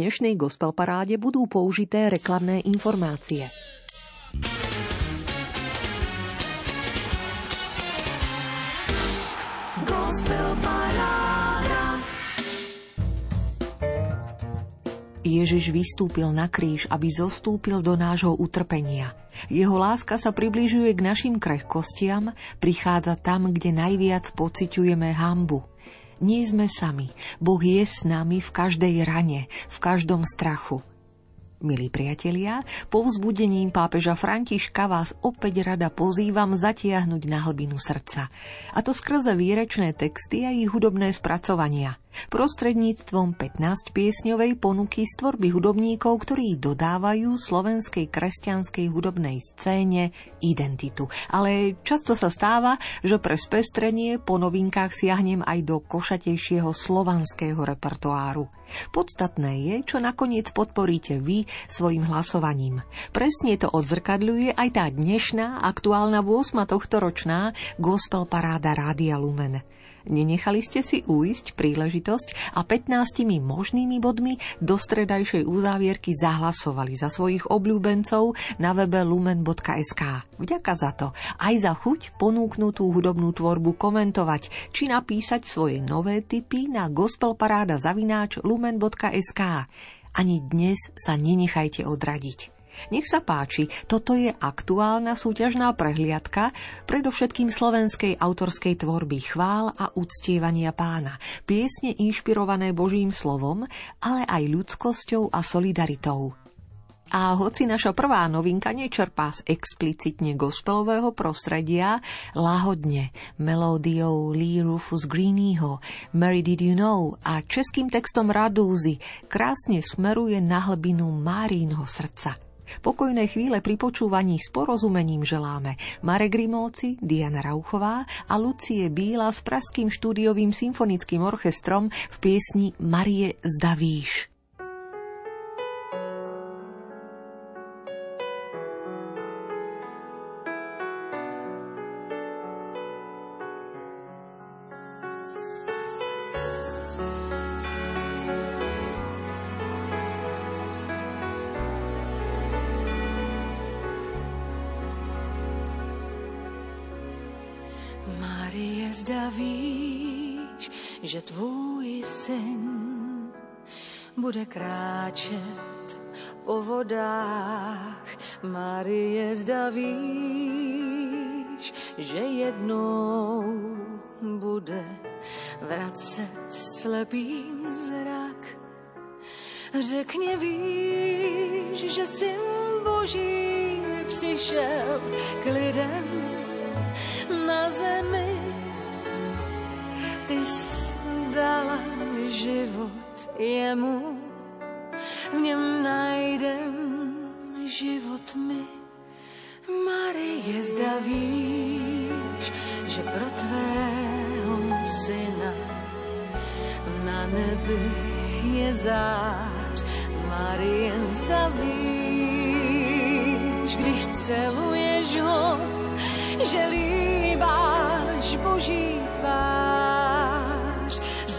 dnešnej gospel paráde budú použité reklamné informácie. Ježiš vystúpil na kríž, aby zostúpil do nášho utrpenia. Jeho láska sa približuje k našim krehkostiam, prichádza tam, kde najviac pociťujeme hambu. Nie sme sami. Boh je s nami v každej rane, v každom strachu. Milí priatelia, po vzbudením pápeža Františka vás opäť rada pozývam zatiahnuť na hlbinu srdca. A to skrze výrečné texty a ich hudobné spracovania. Prostredníctvom 15-piesňovej ponuky z tvorby hudobníkov, ktorí dodávajú slovenskej kresťanskej hudobnej scéne identitu. Ale často sa stáva, že pre spestrenie po novinkách siahnem aj do košatejšieho slovanského repertoáru. Podstatné je, čo nakoniec podporíte vy svojim hlasovaním. Presne to odzrkadľuje aj tá dnešná, aktuálna 8. tohto ročná Gospel Paráda Rádia Lumen. Nenechali ste si uísť príležitosť a 15 možnými bodmi do stredajšej uzávierky zahlasovali za svojich obľúbencov na webe lumen.sk. Vďaka za to. Aj za chuť ponúknutú hudobnú tvorbu komentovať, či napísať svoje nové tipy na gospelparáda zavináč lumen.sk. Ani dnes sa nenechajte odradiť. Nech sa páči, toto je aktuálna súťažná prehliadka predovšetkým slovenskej autorskej tvorby chvál a uctievania pána, piesne inšpirované Božím slovom, ale aj ľudskosťou a solidaritou. A hoci naša prvá novinka nečerpá z explicitne gospelového prostredia, lahodne, melódiou Lee Rufus Greenyho, Mary Did You Know a českým textom Radúzy krásne smeruje na hlbinu Márínho srdca – Pokojné chvíle pri počúvaní s porozumením želáme Marek Grimovci, Diana Rauchová a Lucie Bíla s Pražským štúdiovým symfonickým orchestrom v piesni Marie zdavíš. Víš, že tvůj syn bude kráčet po vodách. Marie, zda víš, že jednou bude vracet slepý zrak. Řekni, víš, že syn Boží přišel k lidem na zemi ty dala život jemu, v něm najdem život my. Marie, zda víš, že pro tvého syna na nebi je zář. Marie, zda víš, když celuješ ho, že líbáš Boží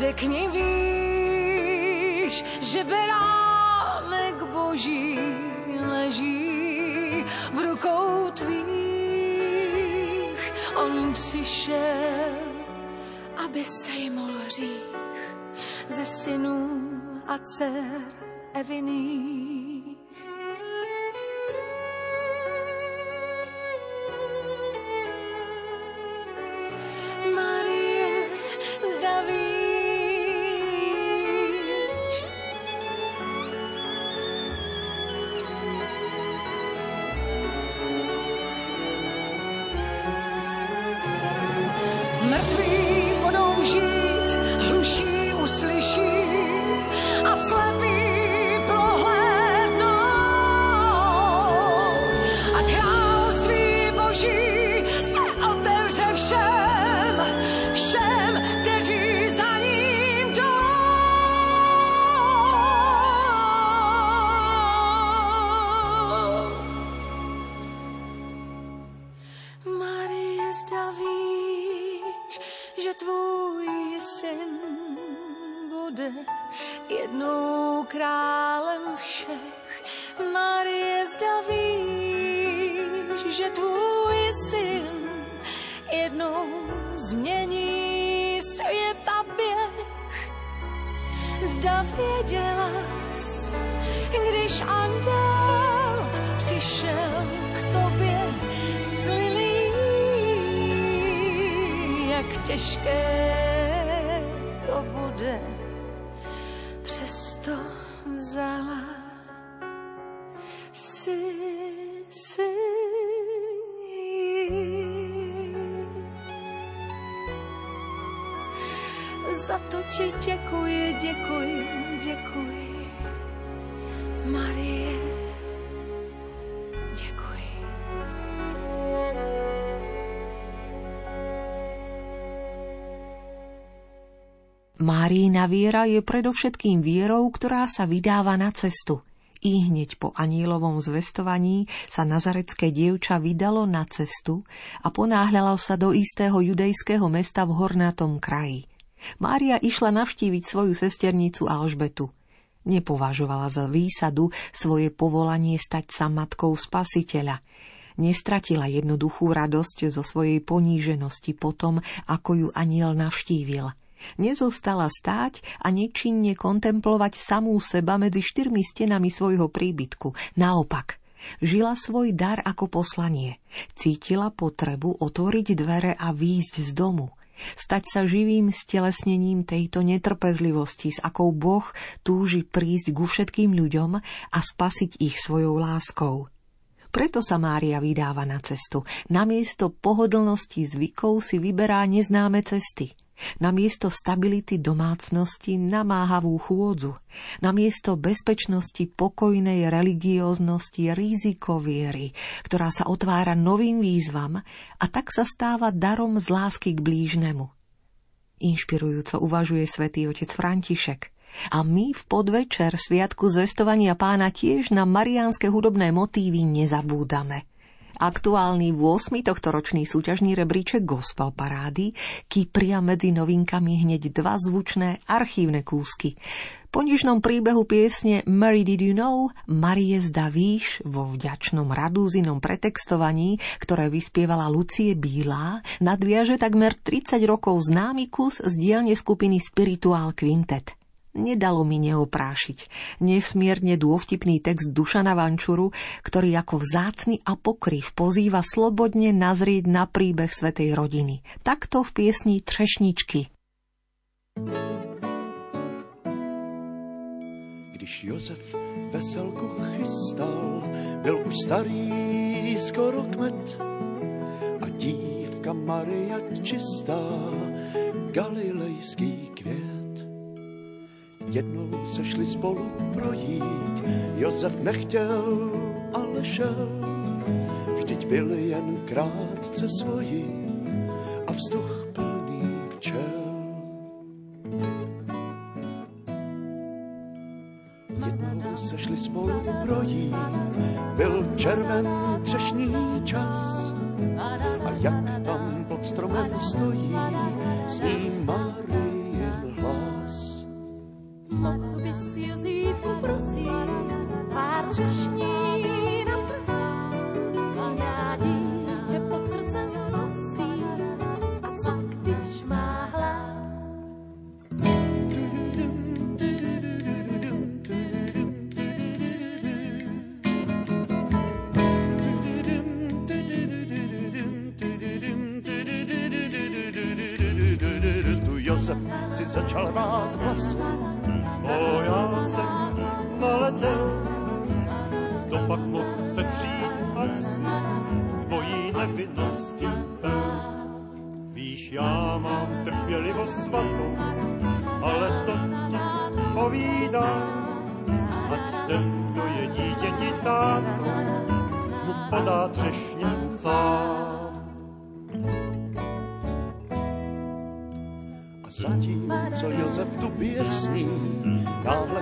Řekni, víš, že beránek boží leží v rukou tvých. On přišel, aby sejmul hřích ze synů a dcer Eviných. Za to ti děkuji, děkuji, děkuji, Marie. Děkuji. Márína viera je predovšetkým vierou, ktorá sa vydáva na cestu. I hneď po anílovom zvestovaní sa nazarecké dievča vydalo na cestu a ponáhľalo sa do istého judejského mesta v hornatom kraji. Mária išla navštíviť svoju sesternicu Alžbetu. Nepovažovala za výsadu svoje povolanie stať sa matkou spasiteľa. Nestratila jednoduchú radosť zo svojej poníženosti potom, ako ju aniel navštívil – Nezostala stáť a nečinne kontemplovať samú seba medzi štyrmi stenami svojho príbytku. Naopak, žila svoj dar ako poslanie. Cítila potrebu otvoriť dvere a výjsť z domu. Stať sa živým stelesnením tejto netrpezlivosti, s akou Boh túži prísť ku všetkým ľuďom a spasiť ich svojou láskou. Preto sa Mária vydáva na cestu. Namiesto pohodlnosti zvykov si vyberá neznáme cesty – na miesto stability domácnosti namáhavú chôdzu, na miesto bezpečnosti pokojnej religióznosti riziko viery, ktorá sa otvára novým výzvam a tak sa stáva darom z lásky k blížnemu. Inšpirujúco uvažuje svätý otec František. A my v podvečer Sviatku zvestovania pána tiež na mariánske hudobné motívy nezabúdame – Aktuálny 8. tohtoročný súťažný rebríček Gospel Parády kypria medzi novinkami hneď dva zvučné archívne kúsky. Po nižnom príbehu piesne Mary Did You Know, Marie zda víš vo vďačnom radúzinom pretextovaní, ktoré vyspievala Lucie Bílá, nadviaže takmer 30 rokov známy kus z dielne skupiny Spiritual Quintet – Nedalo mi neoprášiť nesmierne dôvtipný text Dušana Vančuru, ktorý ako vzácny apokryf pozýva slobodne nazrieť na príbeh svetej rodiny. Takto v piesni Třešničky. Když Josef veselku chystal, byl už starý skoro kmet a dívka Maria čistá, galilejský květ Jednou se šli spolu projít, Josef nechtěl, ale šel. Vždyť byl jen krátce svoji a vzduch plný včel. Jednou se šli spolu projít, byl červen třešní čas. A jak tam pod stromem stojí, s ním pár třešní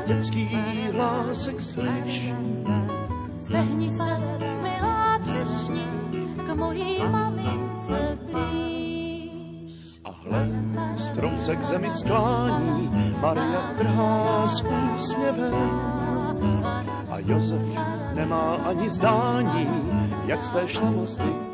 dětský hlásek slyš. Zehni se, milá třešni, k mojí mamince blíž. A hle, strom se k zemi sklání, Maria trhá s úsměvem. A Josef nemá ani zdání, jak z té šlamastyky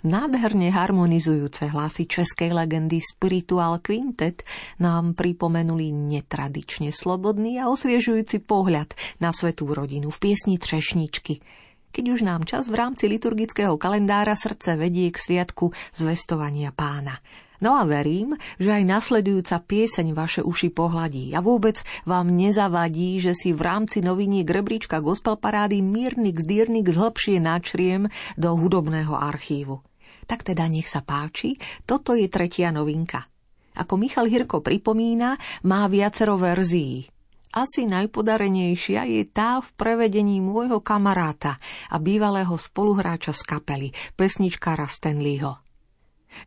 Nádherne harmonizujúce hlasy českej legendy Spiritual Quintet nám pripomenuli netradične slobodný a osviežujúci pohľad na svetú rodinu v piesni Třešničky. Keď už nám čas v rámci liturgického kalendára srdce vedie k sviatku zvestovania pána. No a verím, že aj nasledujúca pieseň vaše uši pohľadí a vôbec vám nezavadí, že si v rámci noviniek rebríčka gospel parády Mírnik z Dýrnik zhlbšie načriem do hudobného archívu. Tak teda nech sa páči, toto je tretia novinka. Ako Michal Hirko pripomína, má viacero verzií. Asi najpodarenejšia je tá v prevedení môjho kamaráta a bývalého spoluhráča z kapely, pesničkára Stanleyho.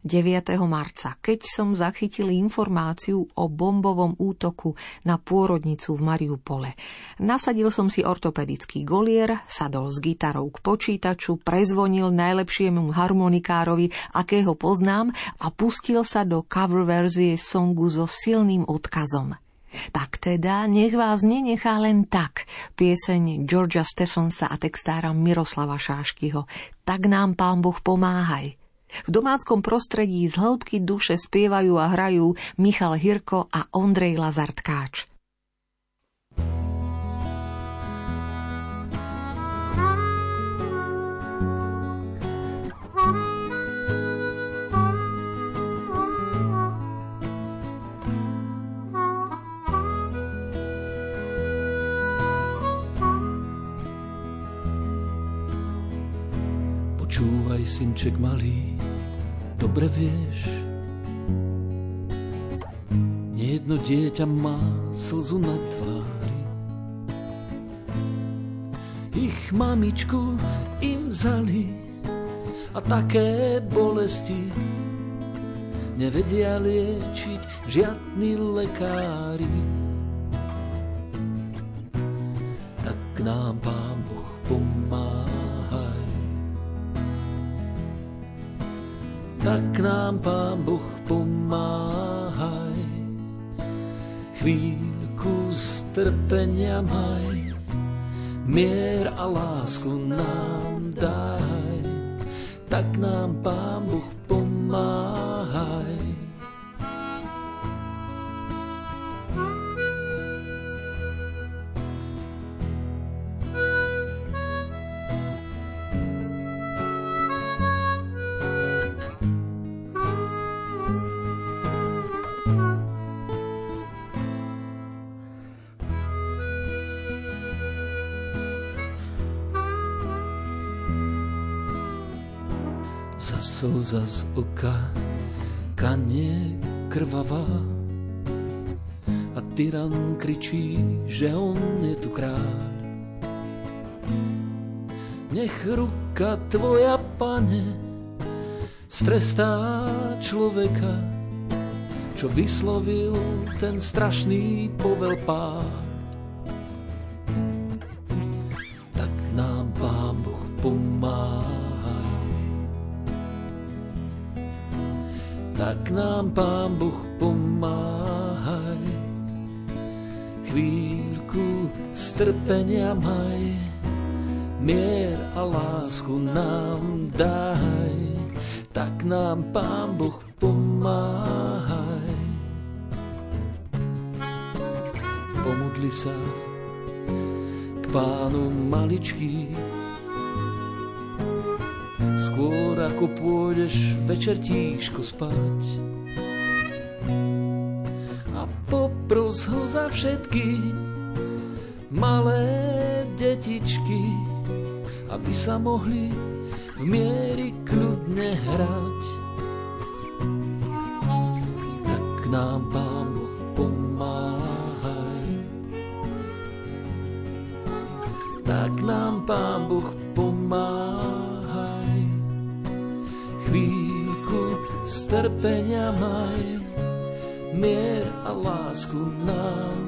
9. marca, keď som zachytil informáciu o bombovom útoku na pôrodnicu v Mariupole. Nasadil som si ortopedický golier, sadol s gitarou k počítaču, prezvonil najlepšiemu harmonikárovi, akého poznám a pustil sa do cover verzie songu so silným odkazom. Tak teda, nech vás nenechá len tak. Pieseň Georgia Stephensa a textára Miroslava Šáškyho. Tak nám, pán Boh, pomáhaj. V domáckom prostredí z hĺbky duše spievajú a hrajú Michal Hirko a Ondrej Lazartkáč. Počúvaj, synček malý, dobre vieš, nejedno dieťa má slzu na tvári. Ich mamičku im vzali a také bolesti nevedia liečiť žiadni lekári. Tak nám Pán Boh pomáha. Tak nám Pán Boh pomáhaj. Chvíľku strpenia maj, mier a lásku nám daj, tak nám Pán Boh pomáhaj. Slza z oka kanie krvavá a tyran kričí, že on je tu kráľ. Nech ruka tvoja, pane, strestá človeka, čo vyslovil ten strašný povel pád. nám, Pán Boh, pomáhaj. Chvíľku strpenia maj, mier a lásku nám daj. Tak nám, Pán Boh, pomáhaj. Pomodli sa k pánu maličkých, skôr ako pôjdeš večer tíško spať. A popros ho za všetky malé detičky, aby sa mohli v miery kľudne hrať. Lásku nám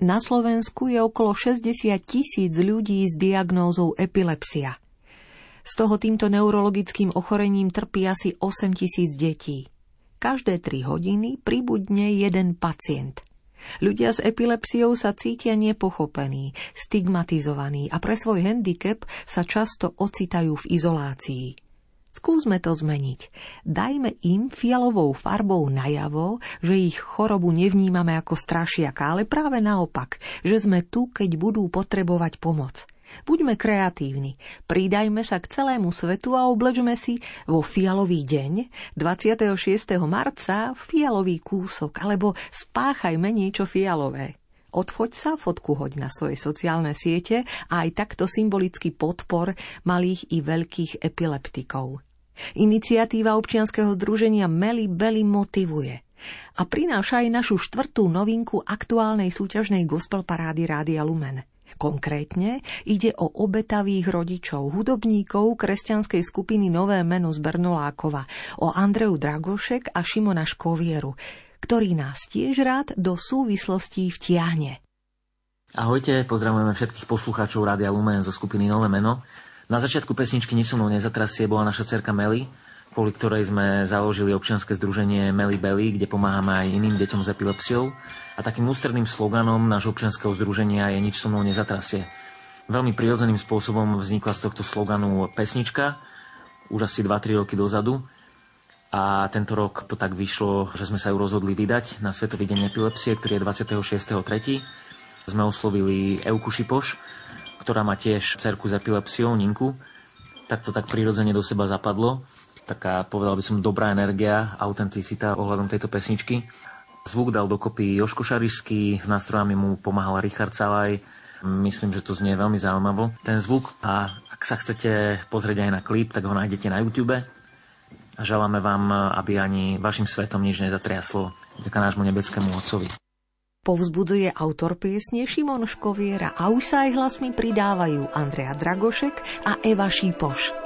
Na Slovensku je okolo 60 tisíc ľudí s diagnózou epilepsia. Z toho týmto neurologickým ochorením trpí asi 8 tisíc detí. Každé 3 hodiny pribudne jeden pacient. Ľudia s epilepsiou sa cítia nepochopení, stigmatizovaní a pre svoj handicap sa často ocitajú v izolácii. Skúsme to zmeniť. Dajme im fialovou farbou najavo, že ich chorobu nevnímame ako strašiaka, ale práve naopak, že sme tu, keď budú potrebovať pomoc. Buďme kreatívni, pridajme sa k celému svetu a oblečme si vo fialový deň 26. marca fialový kúsok alebo spáchajme niečo fialové. Odfoď sa, fotku hoď na svoje sociálne siete a aj takto symbolický podpor malých i veľkých epileptikov. Iniciatíva občianskeho združenia Meli Belly motivuje a prináša aj našu štvrtú novinku aktuálnej súťažnej gospel parády Rádia Lumen. Konkrétne ide o obetavých rodičov, hudobníkov kresťanskej skupiny Nové meno z Bernolákova, o Andreu Dragošek a Šimona Škovieru, ktorý nás tiež rád do súvislostí vtiahne. Ahojte, pozdravujeme všetkých poslucháčov Rádia Lumen zo skupiny Nové meno. Na začiatku pesničky Nič nezatrasie bola naša cerka Meli, kvôli ktorej sme založili občianske združenie Meli Belly, kde pomáhame aj iným deťom s epilepsiou. A takým ústredným sloganom nášho občianského združenia je Nič so mnou nezatrasie. Veľmi prirodzeným spôsobom vznikla z tohto sloganu pesnička, už asi 2-3 roky dozadu. A tento rok to tak vyšlo, že sme sa ju rozhodli vydať na Svetový deň epilepsie, ktorý je 26.3. Sme oslovili Euku Šipoš, ktorá má tiež cerku s epilepsiou, Ninku. Tak to tak prirodzene do seba zapadlo. Taká, povedal by som, dobrá energia, autenticita ohľadom tejto pesničky. Zvuk dal dokopy Joško Šarišský, s nástrojami mu pomáhal Richard Salaj. Myslím, že to znie veľmi zaujímavo, ten zvuk. A ak sa chcete pozrieť aj na klip, tak ho nájdete na YouTube. A želáme vám, aby ani vašim svetom nič nezatriaslo. Ďaká nášmu nebeskému Otcovi. Povzbudzuje autor piesne Šimon Škoviera a už sa aj hlasmi pridávajú Andrea Dragošek a Eva Šípoš.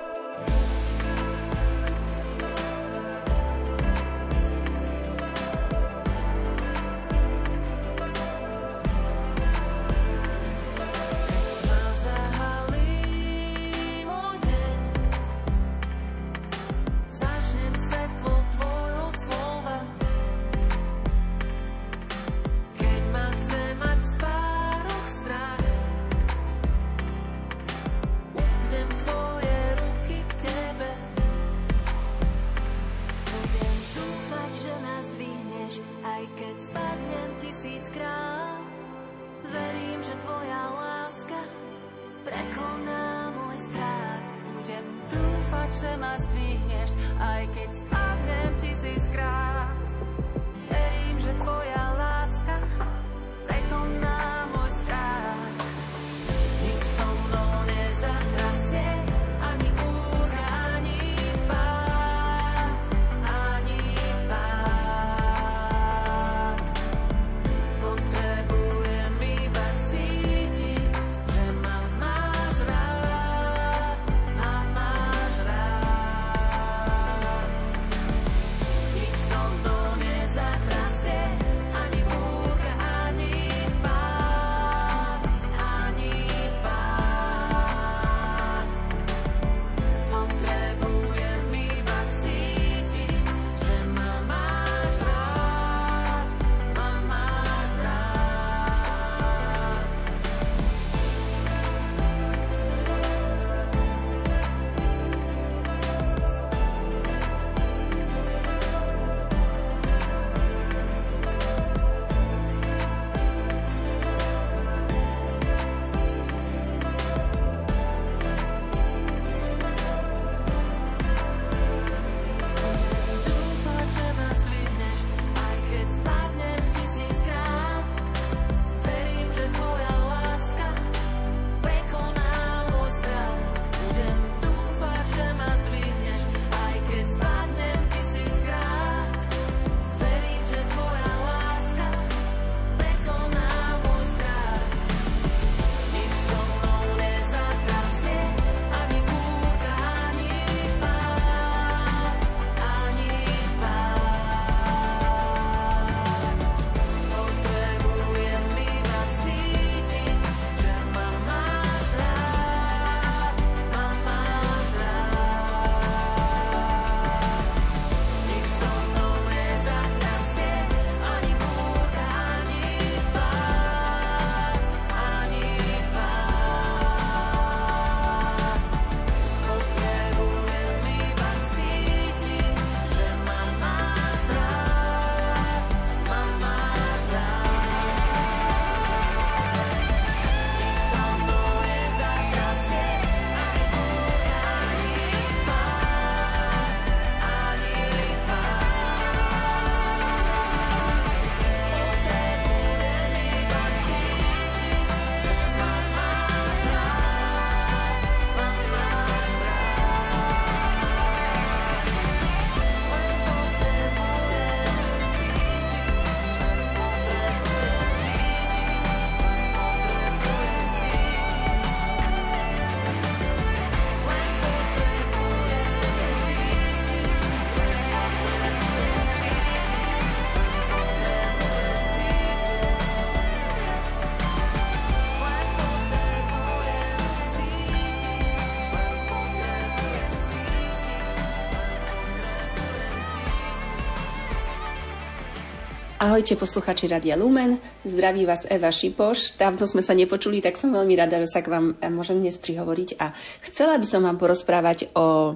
Ahojte posluchači Radia Lumen, zdraví vás Eva Šipoš. Dávno sme sa nepočuli, tak som veľmi rada, že sa k vám eh, môžem dnes prihovoriť a chcela by som vám porozprávať o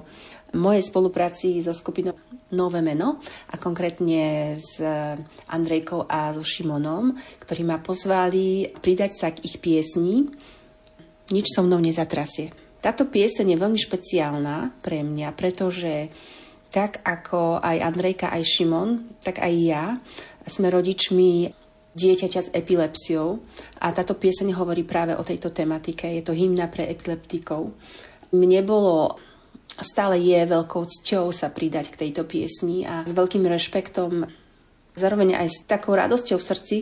mojej spolupráci so skupinou Nové meno a konkrétne s eh, Andrejkou a so Šimonom, ktorí ma pozvali pridať sa k ich piesni Nič so mnou nezatrasie. Táto pieseň je veľmi špeciálna pre mňa, pretože tak ako aj Andrejka, aj Šimon, tak aj ja sme rodičmi dieťaťa s epilepsiou a táto pieseň hovorí práve o tejto tematike. Je to hymna pre epileptikov. Mne bolo stále je veľkou cťou sa pridať k tejto piesni a s veľkým rešpektom, zároveň aj s takou radosťou v srdci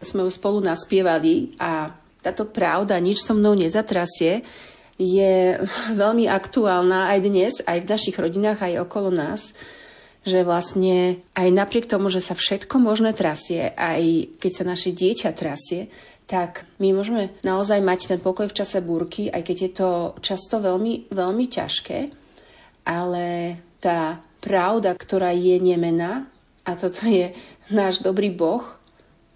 sme ju spolu naspievali a táto pravda nič so mnou nezatrasie je veľmi aktuálna aj dnes, aj v našich rodinách, aj okolo nás že vlastne aj napriek tomu, že sa všetko možné trasie, aj keď sa naše dieťa trasie, tak my môžeme naozaj mať ten pokoj v čase búrky, aj keď je to často veľmi, veľmi ťažké, ale tá pravda, ktorá je nemená, a toto je náš dobrý Boh,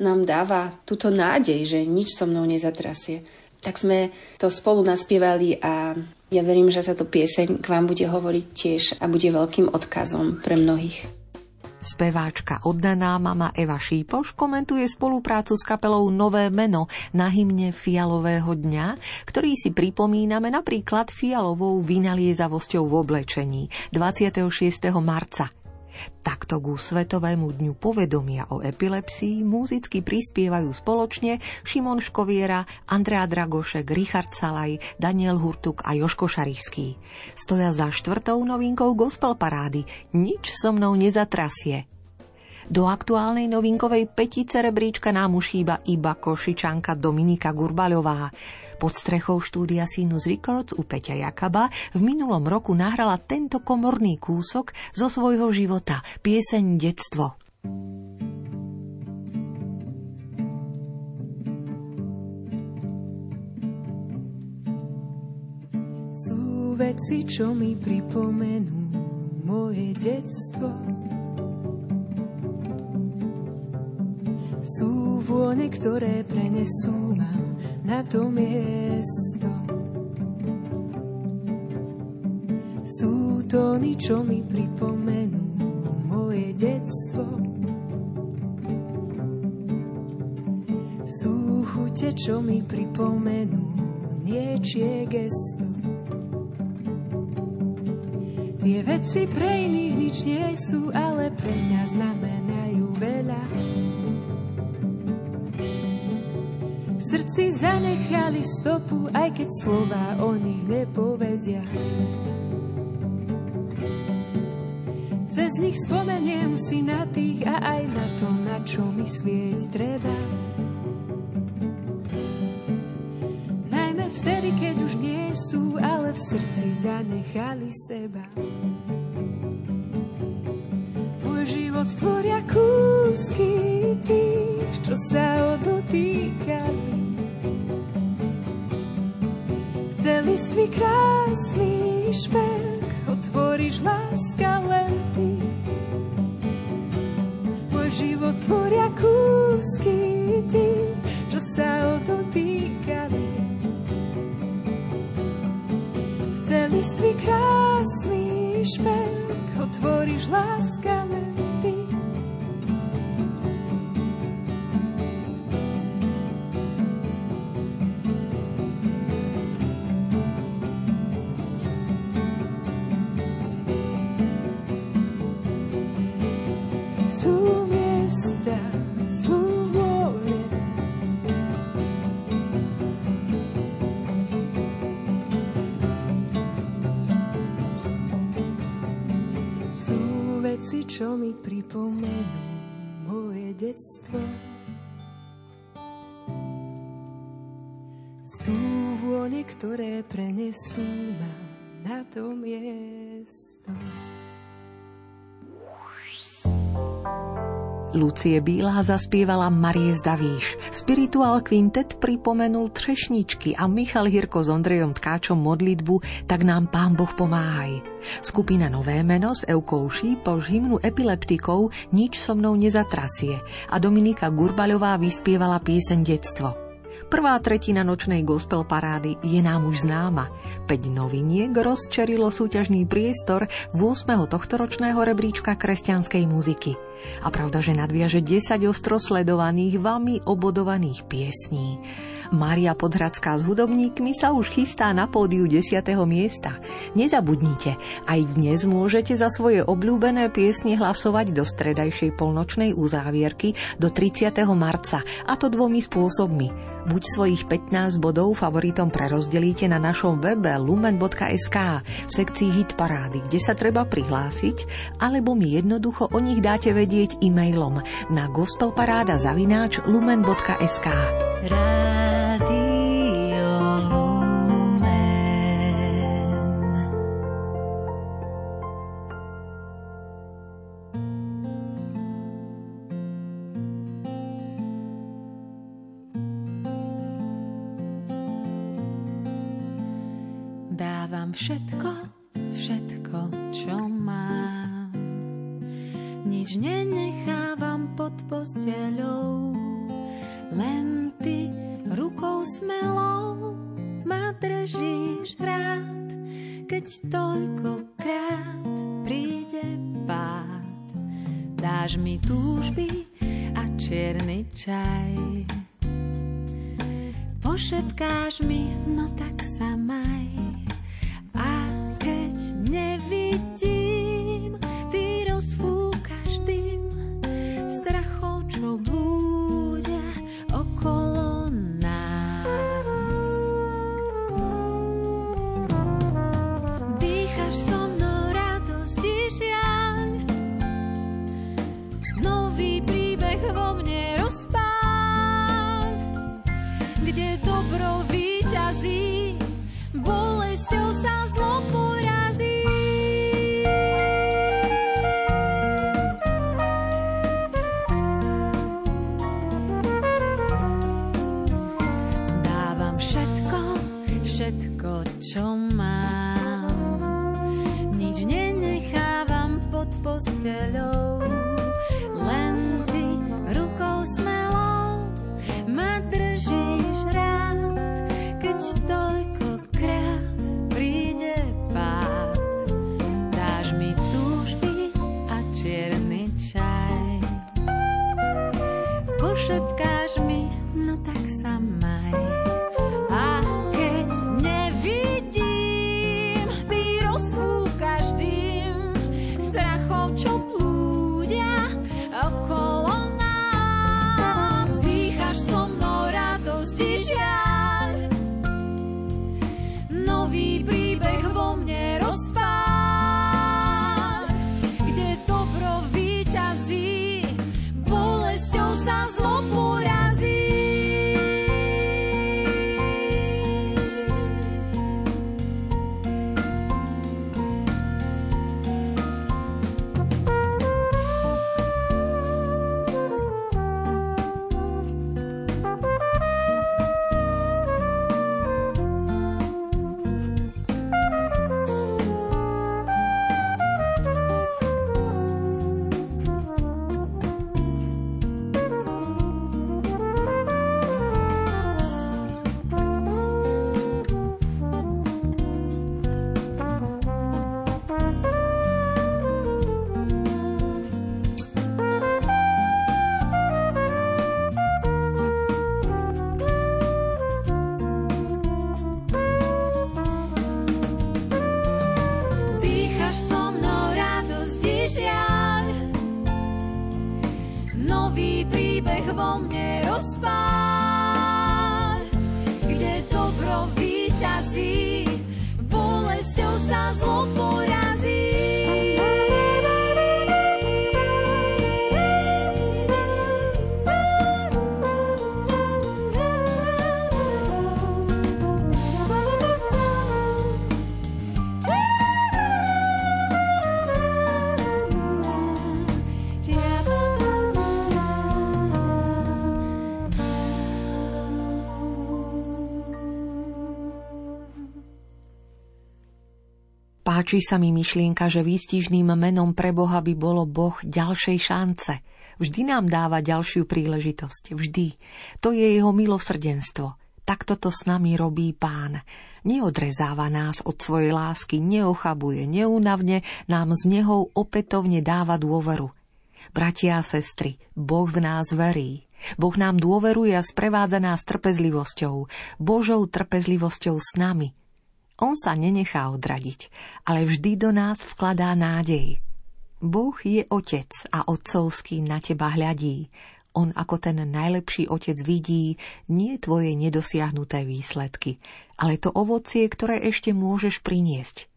nám dáva túto nádej, že nič so mnou nezatrasie. Tak sme to spolu naspievali a ja verím, že táto pieseň k vám bude hovoriť tiež a bude veľkým odkazom pre mnohých. Speváčka oddaná mama Eva Šípoš komentuje spoluprácu s kapelou Nové meno na hymne Fialového dňa, ktorý si pripomíname napríklad fialovou vynaliezavosťou v oblečení 26. marca. Takto ku Svetovému dňu povedomia o epilepsii muzicky prispievajú spoločne Šimon Škoviera, Andrea Dragošek, Richard Salaj, Daniel Hurtuk a Joško Šarišský. Stoja za štvrtou novinkou gospel parády Nič so mnou nezatrasie. Do aktuálnej novinkovej petice rebríčka nám už chýba iba košičanka Dominika Gurbaľová. Pod strechou štúdia Sinus Records u Peťa Jakaba v minulom roku nahrala tento komorný kúsok zo svojho života, pieseň Detstvo. Sú veci, čo mi pripomenú moje detstvo. Sú vône, ktoré prenesú ma na to miesto. Sú tóny, čo mi pripomenú moje detstvo. Sú chute, čo mi pripomenú niečie gesto. Tie veci pre iných nič nie sú, ale pre mňa znamenajú veľa. Srdci zanechali stopu, aj keď slova o nich nepovedia. Cez nich spomeniem si na tých a aj na to, na čo myslieť treba. Najmä vtedy, keď už nie sú, ale v srdci zanechali seba. Môj život tvoria kúsky tých, čo sa odotýkali. V celiství krásny šperk otvoríš láska len ty. Môj život tvoria kúsky tých, čo sa odotýkali. V celiství krásny šperk otvoríš láska detstvo. Sú vône, ktoré prenesú ma na to miesto. Lucie Bílá zaspievala Marie Zdavíš. Spirituál Quintet pripomenul Třešničky a Michal Hirko s Ondrejom Tkáčom modlitbu Tak nám Pán Boh pomáhaj. Skupina Nové meno s Eukou Šípoš hymnu epileptikov Nič so mnou nezatrasie a Dominika Gurbaľová vyspievala pieseň Detstvo. Prvá tretina nočnej gospel parády je nám už známa. 5 noviniek rozčerilo súťažný priestor 8. tohtoročného rebríčka kresťanskej muziky. A pravda, že nadviaže 10 ostro sledovaných, vami obodovaných piesní. Mária Podhradská s hudobníkmi sa už chystá na pódiu 10. miesta. Nezabudnite, aj dnes môžete za svoje obľúbené piesne hlasovať do stredajšej polnočnej uzávierky do 30. marca, a to dvomi spôsobmi. Buď svojich 15 bodov favoritom prerozdelíte na našom webe lumen.sk v sekcii Hit parády, kde sa treba prihlásiť, alebo mi jednoducho o nich dáte vedieť e-mailom na gospelparáda zavináč lumen.sk. Lumen. Dávam všetko, všetko, čo mám. Nič nenechávam pod posteľou, len ty smelou ma držíš rád, keď toľkokrát príde pád. dáš mi túžby a čierny čaj. Pošetkáš mi, no tak sa maj. A keď nevidím, posteľou, Páči sa mi myšlienka, že výstižným menom pre Boha by bolo Boh ďalšej šance. Vždy nám dáva ďalšiu príležitosť. Vždy. To je jeho milosrdenstvo. Takto to s nami robí pán. Neodrezáva nás od svojej lásky, neochabuje, neúnavne nám z neho opätovne dáva dôveru. Bratia a sestry, Boh v nás verí. Boh nám dôveruje a sprevádza nás trpezlivosťou, Božou trpezlivosťou s nami. On sa nenechá odradiť, ale vždy do nás vkladá nádej. Boh je otec a otcovský na teba hľadí. On ako ten najlepší otec vidí nie tvoje nedosiahnuté výsledky, ale to ovocie, ktoré ešte môžeš priniesť.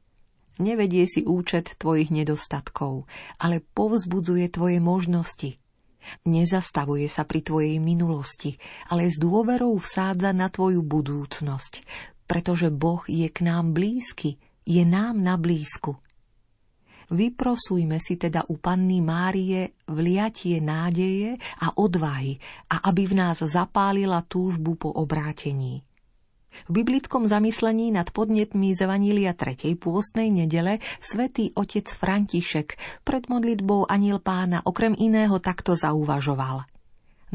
Nevedie si účet tvojich nedostatkov, ale povzbudzuje tvoje možnosti. Nezastavuje sa pri tvojej minulosti, ale s dôverou vsádza na tvoju budúcnosť, pretože Boh je k nám blízky, je nám na blízku. Vyprosujme si teda u Panny Márie vliatie nádeje a odvahy a aby v nás zapálila túžbu po obrátení. V biblickom zamyslení nad podnetmi z Evanília 3. pôstnej nedele svätý otec František pred modlitbou Aniel pána okrem iného takto zauvažoval.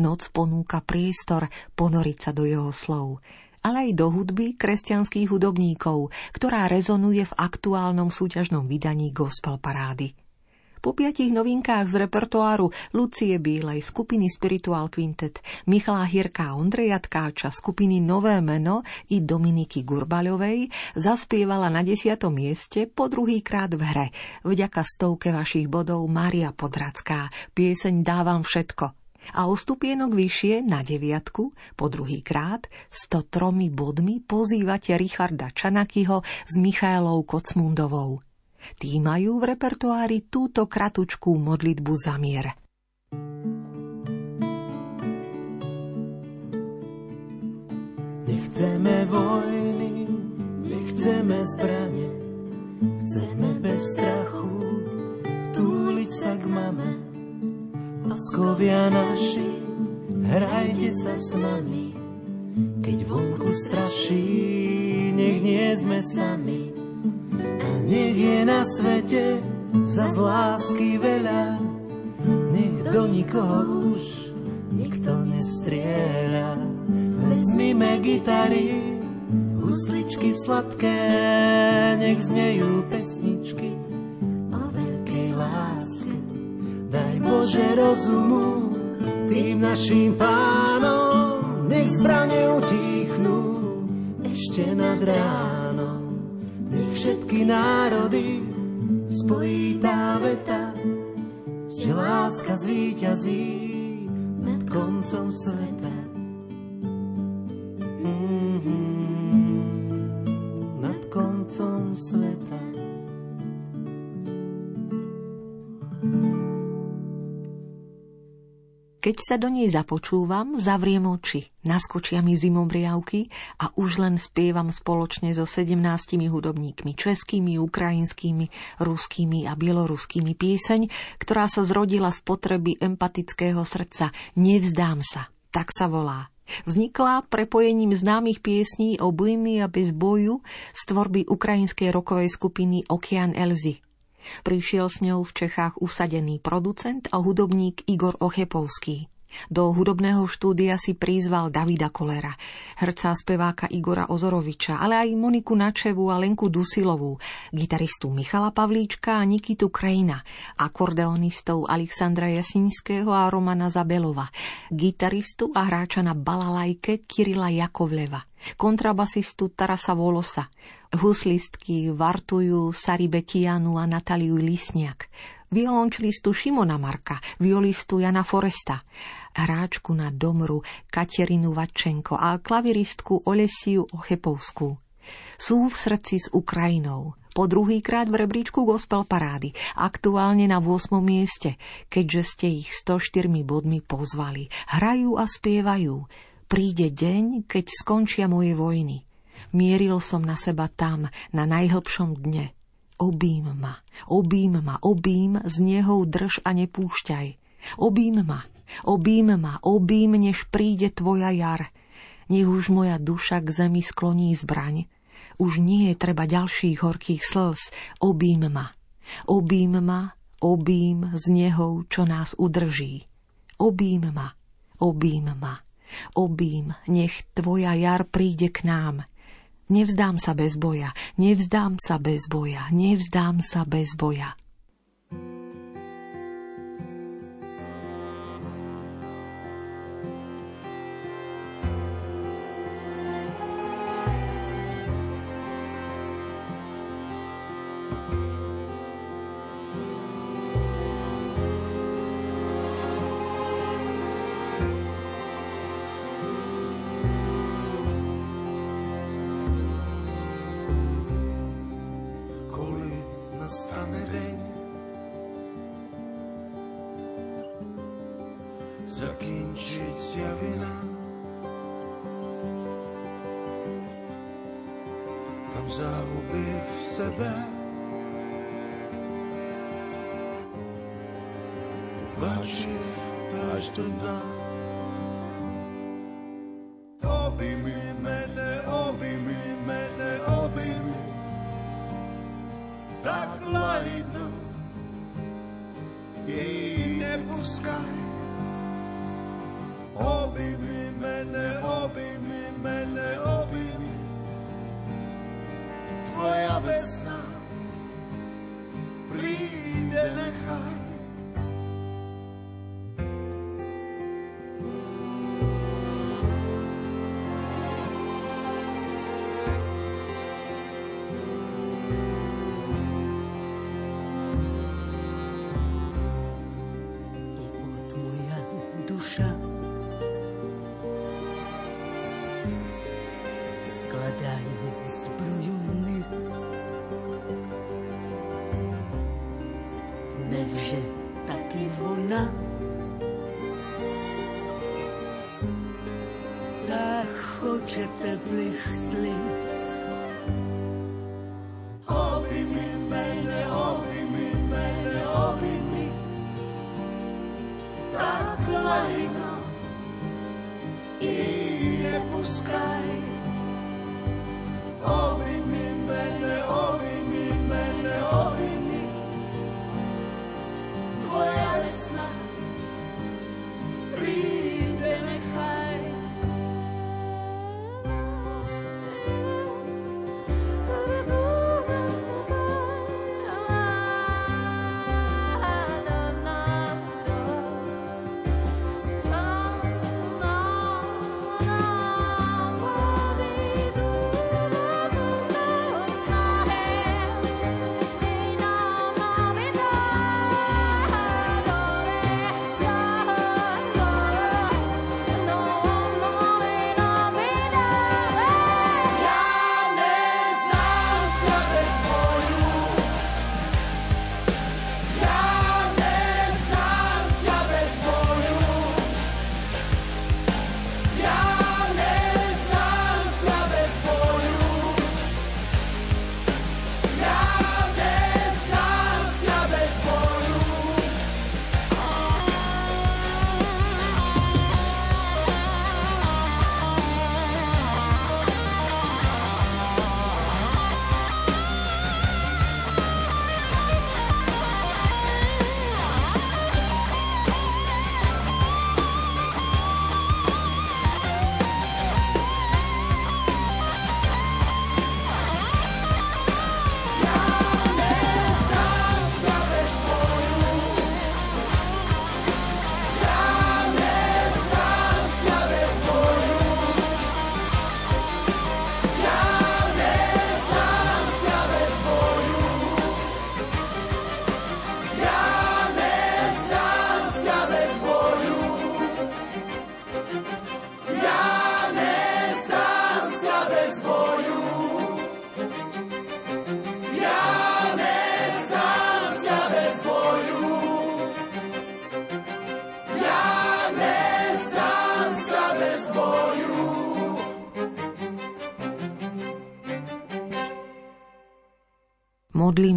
Noc ponúka priestor ponoriť sa do jeho slov, ale aj do hudby kresťanských hudobníkov, ktorá rezonuje v aktuálnom súťažnom vydaní gospel parády. Po piatich novinkách z repertoáru Lucie Bílej, skupiny Spiritual Quintet, Michala Hirka a Ondreja Tkáča, skupiny Nové meno i Dominiky Gurbaľovej zaspievala na desiatom mieste po druhýkrát v hre. Vďaka stovke vašich bodov Mária Podracká. Pieseň Dávam všetko a o stupienok vyššie na deviatku, po druhý krát, 103 bodmi pozývate Richarda Čanakyho s Michailou Kocmundovou. Tí majú v repertoári túto kratučkú modlitbu za mier. Nechceme vojny, nechceme zbranie, chceme bez strachu túliť sa k mame. Laskovia naši, hrajte sa s nami, keď vonku straší, nech nie sme sami. A nech je na svete za lásky veľa, nech do nikoho už nikto nestrieľa. Vezmime gitary, husličky sladké, nech znejú pesničky o veľkej láske. Daj Bože rozumu tým našim pánom, nech zbrane utichnú ešte nad ránom. Nech všetky národy spojí tá veta, že láska zvíťazí nad koncom sveta. Mm-hmm. Nad koncom sveta. Keď sa do nej započúvam, zavriem oči, naskočia mi zimobriavky a už len spievam spoločne so 17 hudobníkmi českými, ukrajinskými, ruskými a bieloruskými pieseň, ktorá sa zrodila z potreby empatického srdca. Nevzdám sa, tak sa volá. Vznikla prepojením známych piesní o bujmi a bez boju z tvorby ukrajinskej rokovej skupiny Okean Elzy. Prišiel s ňou v Čechách usadený producent a hudobník Igor Ochepovský. Do hudobného štúdia si prizval Davida Kolera, herca speváka Igora Ozoroviča, ale aj Moniku Načevu a Lenku Dusilovú, gitaristu Michala Pavlíčka a Nikitu Krejna, akordeonistov Alexandra Jasinského a Romana Zabelova, gitaristu a hráča na balalajke Kirila Jakovleva, kontrabasistu Tarasa Volosa, huslistky Vartuju Saribekianu a Nataliu Lisniak, violončilistu Šimona Marka, violistu Jana Foresta, hráčku na domru Katerinu Vačenko a klaviristku Olesiu Ochepovskú. Sú v srdci s Ukrajinou, po druhýkrát v rebríčku gospel parády, aktuálne na 8. mieste, keďže ste ich 104 bodmi pozvali. Hrajú a spievajú. Príde deň, keď skončia moje vojny. Mieril som na seba tam, na najhlbšom dne. Obím ma, obím ma, obím, z neho drž a nepúšťaj. Obím ma, obím ma, obím, než príde tvoja jar. Nech už moja duša k zemi skloní zbraň. Už nie je treba ďalších horkých slz. Obím ma, obím ma, obím z neho, čo nás udrží. Obím ma, obím ma, obím, nech tvoja jar príde k nám. Nevzdám sa bez boja, nevzdám sa bez boja, nevzdám sa bez boja. Koли obejmijmy, obejmijmy, obejmijmy. Tak lajno jej nie puskaj. Obejmijmy.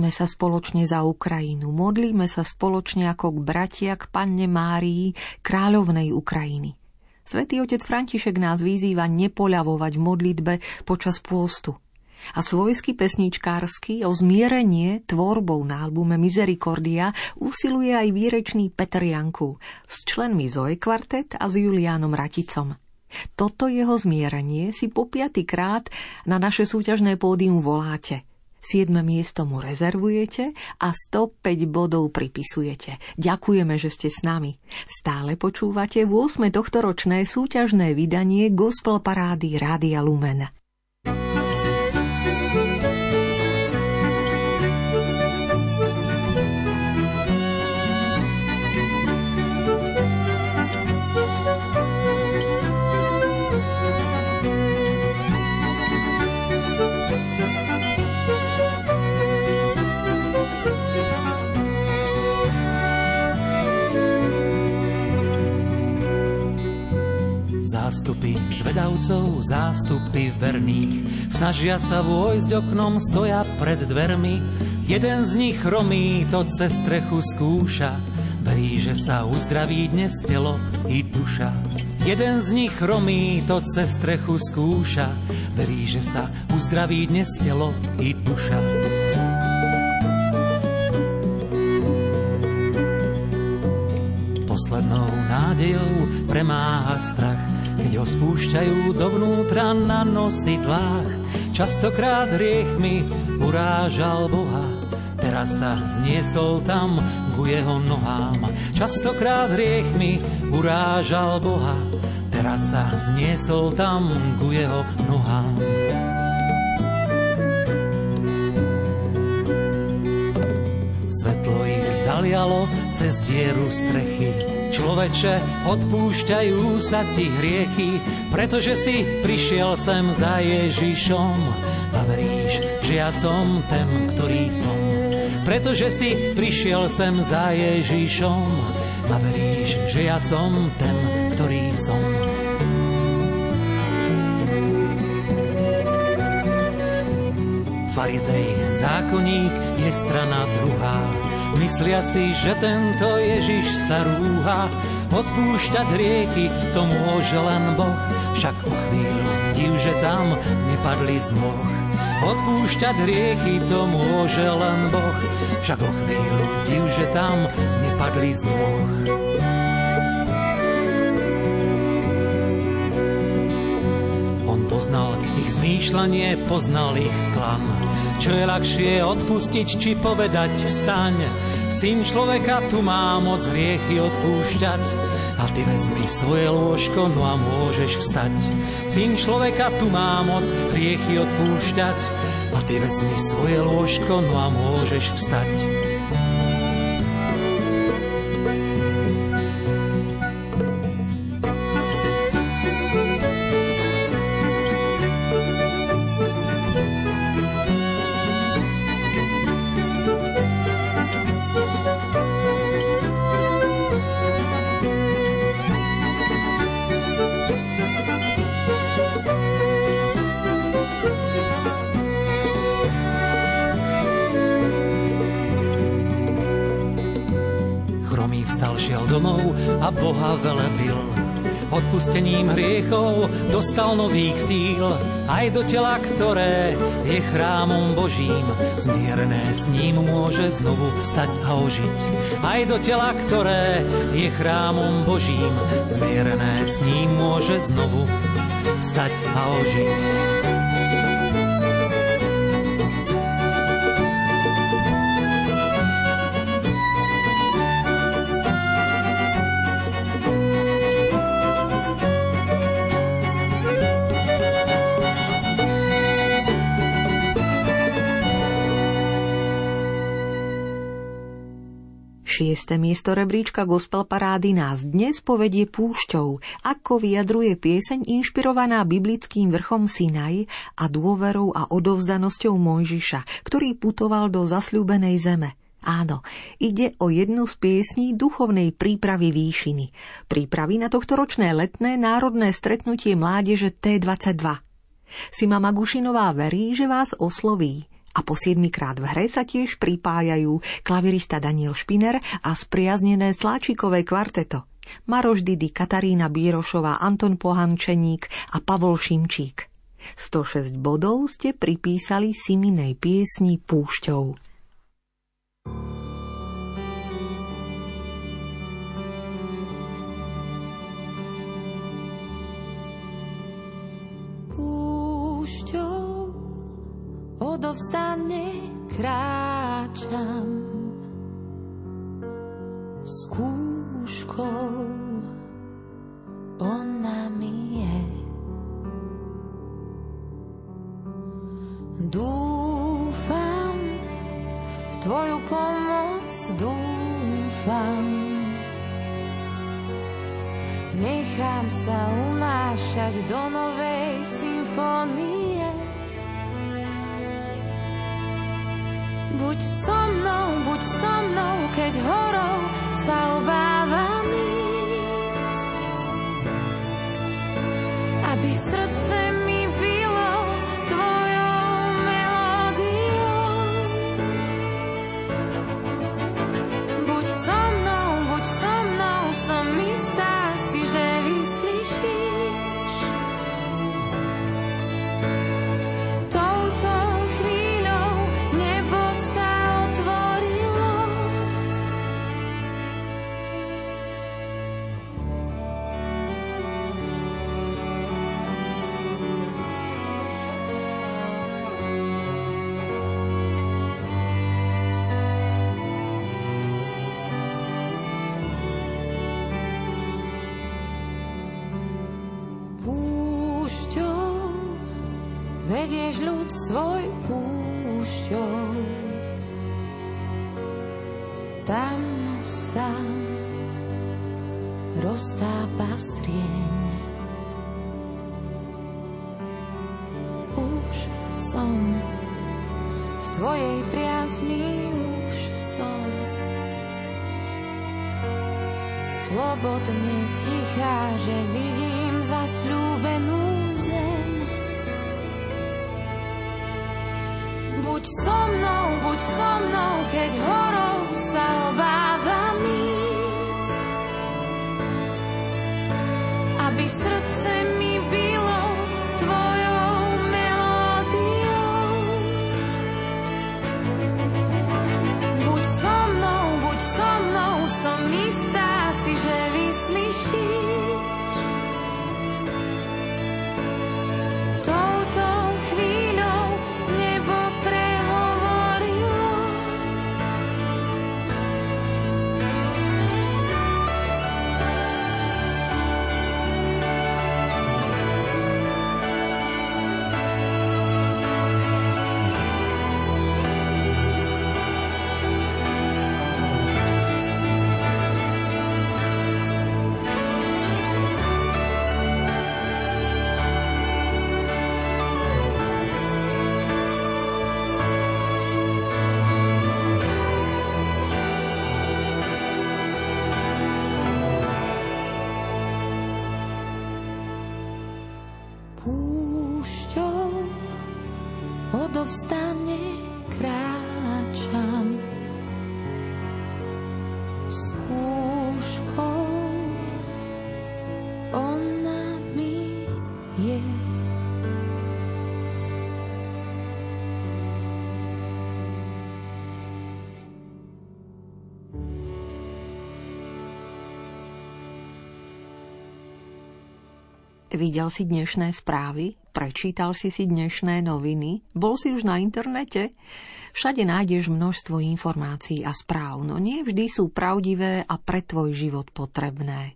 Modlíme sa spoločne za Ukrajinu, modlíme sa spoločne ako k bratia k panne Márii, kráľovnej Ukrajiny. Svetý otec František nás vyzýva nepoľavovať v modlitbe počas pôstu. A svojsky pesničkársky o zmierenie tvorbou na albume Misericordia usiluje aj výrečný Petr Janku s členmi Zoe Kvartet a s Juliánom Raticom. Toto jeho zmierenie si po piatýkrát na naše súťažné pódium voláte – 7 miesto mu rezervujete a 105 bodov pripisujete. Ďakujeme, že ste s nami. Stále počúvate v 8. tohtoročné súťažné vydanie Gospel Parády Rádia Lumen. Zástupy zvedavcov, zástupy verných, snažia sa vojsť oknom, stoja pred dvermi. Jeden z nich chromý to cez strechu skúša, verí, že sa uzdraví dnes telo i duša. Jeden z nich chromý to cez strechu skúša, verí, že sa uzdraví dnes telo i duša. Poslednou nádejou premáha strach, keď ho spúšťajú dovnútra na nositlách. Častokrát hriechmi urážal Boha, teraz sa zniesol tam ku jeho nohám. Častokrát hriechmi urážal Boha, teraz sa zniesol tam ku jeho nohám. Svetlo ich zalialo cez dieru strechy, Človeče, odpúšťajú sa ti hriechy, pretože si prišiel sem za Ježišom a veríš, že ja som ten, ktorý som. Pretože si prišiel sem za Ježišom a veríš, že ja som ten, ktorý som. Farizej, zákonník je strana druhá. Myslia si, že tento Ježiš sa rúha, odpúšťať rieky to môže len Boh. Však o chvíľu div, že tam nepadli z nôh. Odpúšťať rieky to môže len Boh. Však o chvíľu div, že tam nepadli z nôh. On poznal ich zmýšľanie, poznal ich klam. Čo je ľahšie odpustiť, či povedať vstaň. Syn človeka tu má moc hriechy odpúšťať. A ty vezmi svoje lôžko, no a môžeš vstať. Syn človeka tu má moc hriechy odpúšťať. A ty vezmi svoje lôžko, no a môžeš vstať. Odpustením hriechov dostal nových síl, aj do tela, ktoré je chrámom Božím. Zmierené s ním môže znovu vstať a ožiť. Aj do tela, ktoré je chrámom Božím. Zmierené s ním môže znovu vstať a ožiť. Šieste miesto rebríčka Gospel Parády nás dnes povedie púšťou, ako vyjadruje pieseň inšpirovaná biblickým vrchom Sinaj a dôverou a odovzdanosťou Mojžiša, ktorý putoval do zasľúbenej zeme. Áno, ide o jednu z piesní duchovnej prípravy výšiny. Prípravy na tohtoročné letné národné stretnutie mládeže T22. Sima Magušinová verí, že vás osloví a po 7 krát v hre sa tiež pripájajú klavirista Daniel Špiner a spriaznené sláčikové kvarteto. Maroš Didy, Katarína Bírošová, Anton Pohančeník a Pavol Šimčík. 106 bodov ste pripísali Siminej piesni Púšťou. Púšťou odovzdane kráčam skúškou ona mi je dúfam v tvoju pomoc dúfam. Nechám sa unášať do novej symfónie Buď so mnou, buď so mnou, keď horou sa obávam slobodne tichá, že vidím zasľúbenú zem. Buď so mnou, buď so mnou, keď horou Videl si dnešné správy? Prečítal si si dnešné noviny? Bol si už na internete? Všade nájdeš množstvo informácií a správ, no nie vždy sú pravdivé a pre tvoj život potrebné.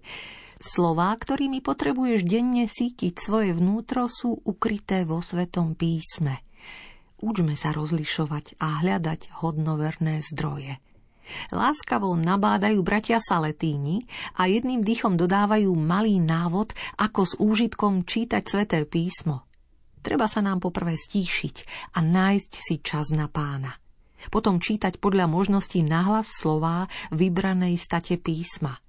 Slová, ktorými potrebuješ denne sítiť svoje vnútro, sú ukryté vo Svetom písme. Učme sa rozlišovať a hľadať hodnoverné zdroje. Láskavo nabádajú bratia Saletíni a jedným dýchom dodávajú malý návod, ako s úžitkom čítať sveté písmo. Treba sa nám poprvé stíšiť a nájsť si čas na pána. Potom čítať podľa možností nahlas slová vybranej state písma.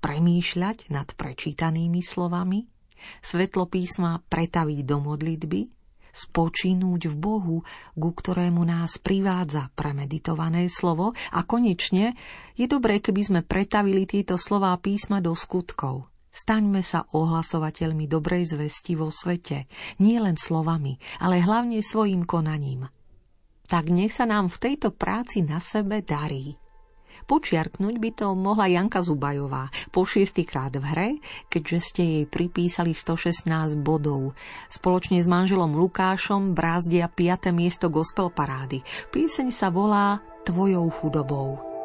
Premýšľať nad prečítanými slovami, svetlo písma pretaviť do modlitby, spočinúť v Bohu, ku ktorému nás privádza premeditované slovo a konečne je dobré, keby sme pretavili tieto slová písma do skutkov. Staňme sa ohlasovateľmi dobrej zvesti vo svete, nie len slovami, ale hlavne svojim konaním. Tak nech sa nám v tejto práci na sebe darí. Počiarknúť by to mohla Janka Zubajová po šiestýkrát v hre, keďže ste jej pripísali 116 bodov. Spoločne s manželom Lukášom brázdia 5. miesto gospel parády. Píseň sa volá Tvojou chudobou.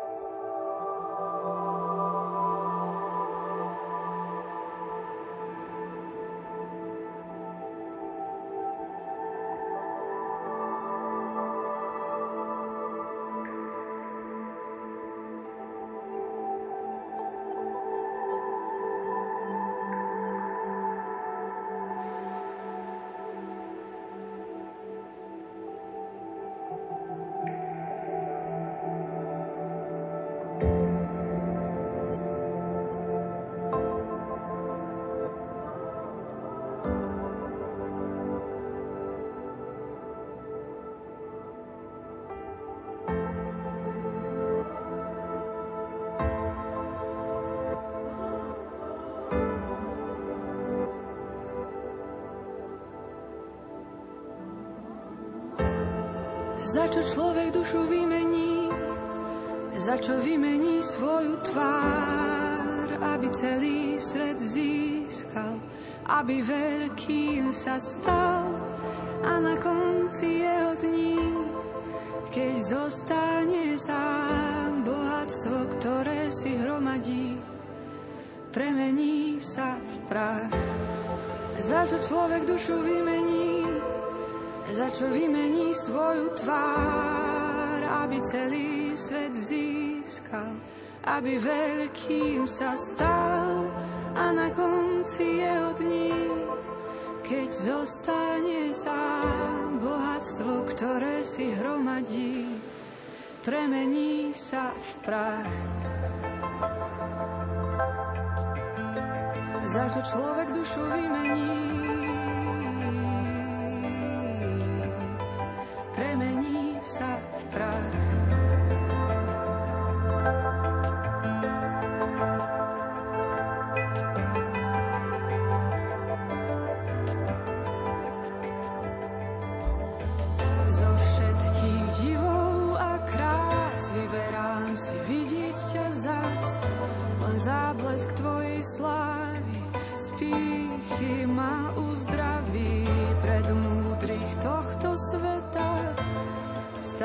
Aby veľkým sa stal a na konci jeho dní, keď zostane sám, bohatstvo, ktoré si hromadí, premení sa v prach. Za čo človek dušu vymení, premení sa v prach.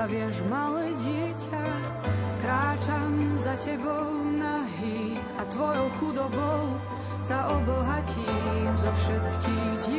Staviaš malé dieťa, kráčam za tebou nahý a tvojou chudobou sa obohatím zo všetkých divov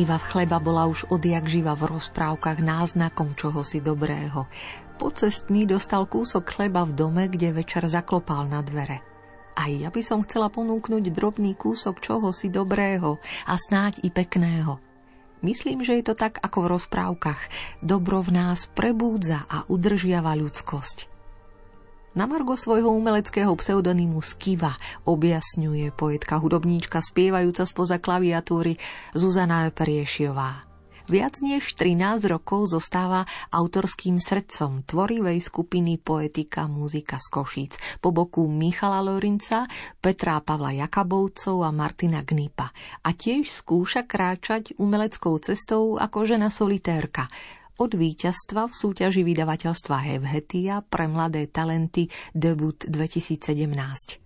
Skýva v chleba bola už odjak živa v rozprávkach náznakom čohosi dobrého. Pocestný dostal kúsok chleba v dome, kde večer zaklopal na dvere. Aj ja by som chcela ponúknuť drobný kúsok čohosi dobrého a snáď i pekného. Myslím, že je to tak ako v rozprávkach. Dobro v nás prebúdza a udržiava ľudskosť. Na margo svojho umeleckého pseudonymu Skiva objasňuje poetka hudobníčka spievajúca spoza klaviatúry Zuzana Periešiová. Viac než 13 rokov zostáva autorským srdcom tvorivej skupiny Poetika muzika z Košíc po boku Michala Lorinca, Petra Pavla Jakabovcov a Martina Gnipa a tiež skúša kráčať umeleckou cestou ako žena solitérka, od víťazstva v súťaži vydavateľstva Hevhetia pre mladé talenty debut 2017.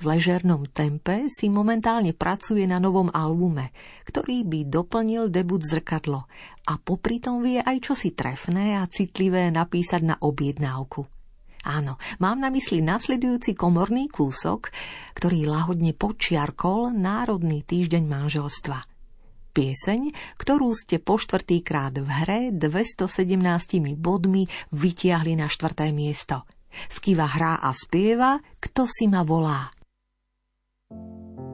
V ležernom tempe si momentálne pracuje na novom albume, ktorý by doplnil debut Zrkadlo a popri tom vie aj čosi trefné a citlivé napísať na objednávku. Áno, mám na mysli nasledujúci komorný kúsok, ktorý lahodne počiarkol Národný týždeň manželstva – pieseň, ktorú ste po štvrtýkrát v hre 217 bodmi vytiahli na štvrté miesto. Skiva hrá a spieva Kto si ma volá. Kto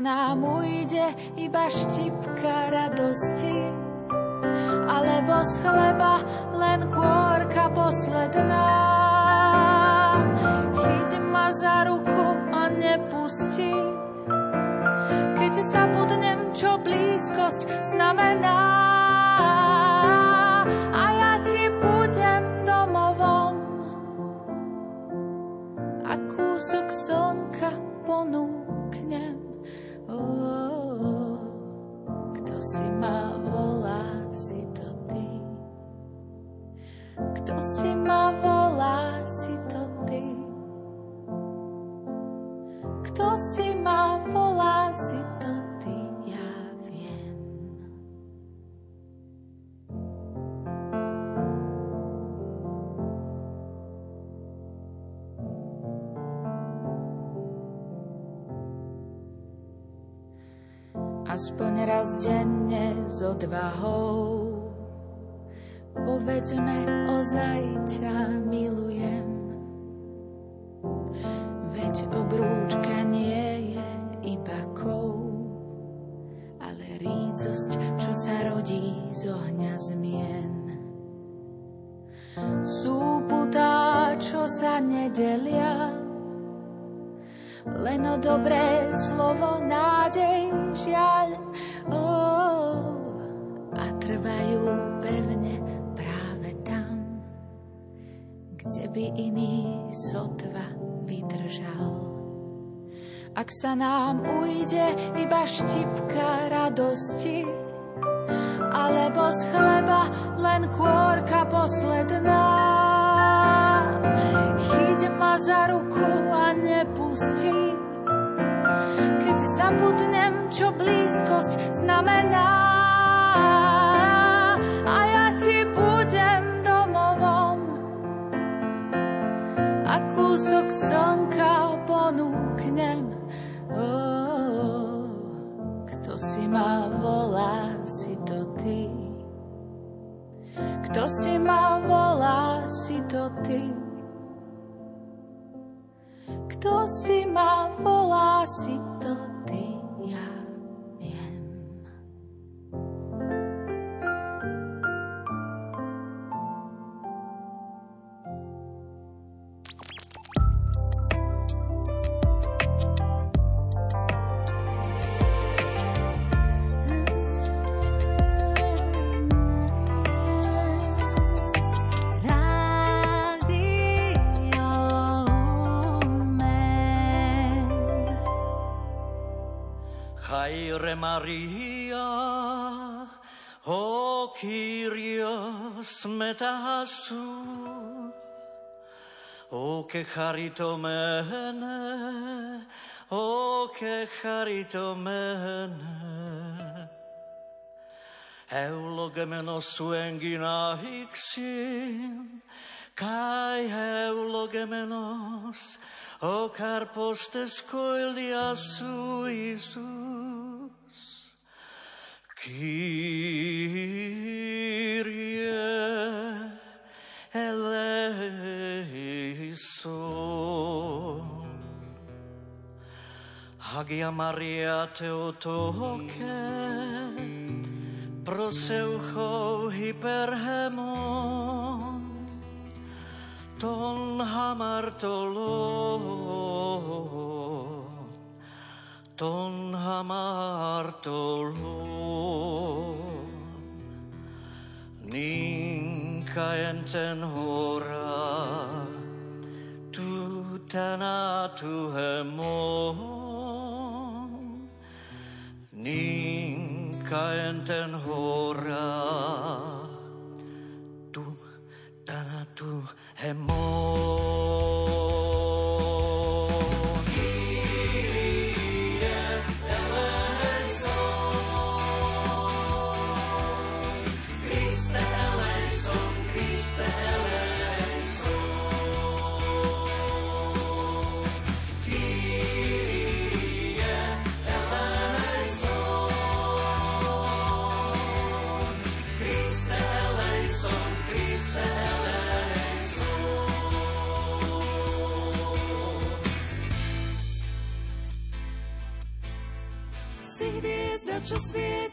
nám ujde iba štipka radosti, alebo z chleba len kôrka posledná. Chyť ma za ruku a nepusti, dobré slovo, nádej, žiaľ. Oh, a trvajú pevne práve tam, kde by iný sotva vydržal. Ak sa nám ujde iba štipka radosti, alebo z chleba len kôrka posledná. Chyť ma za ruku a nepusti, keď zabudnem, čo blízkosť znamená. A ja ti budem domovom a kúsok slnka ponúknem. Oh, kto si ma volá, si to ty. Kto si ma volá, si to ty. Kto si che charitomene, o che charitomene. Eulogemenos suengina ixin, kai eulogemenos, o carpos descoilia suisus. Kyrie eleison. Hagia Maria Theotoke, proseucho hyperhemon, ton hamartolo, ton hamartolo. Ninka enten hora, tu tanatu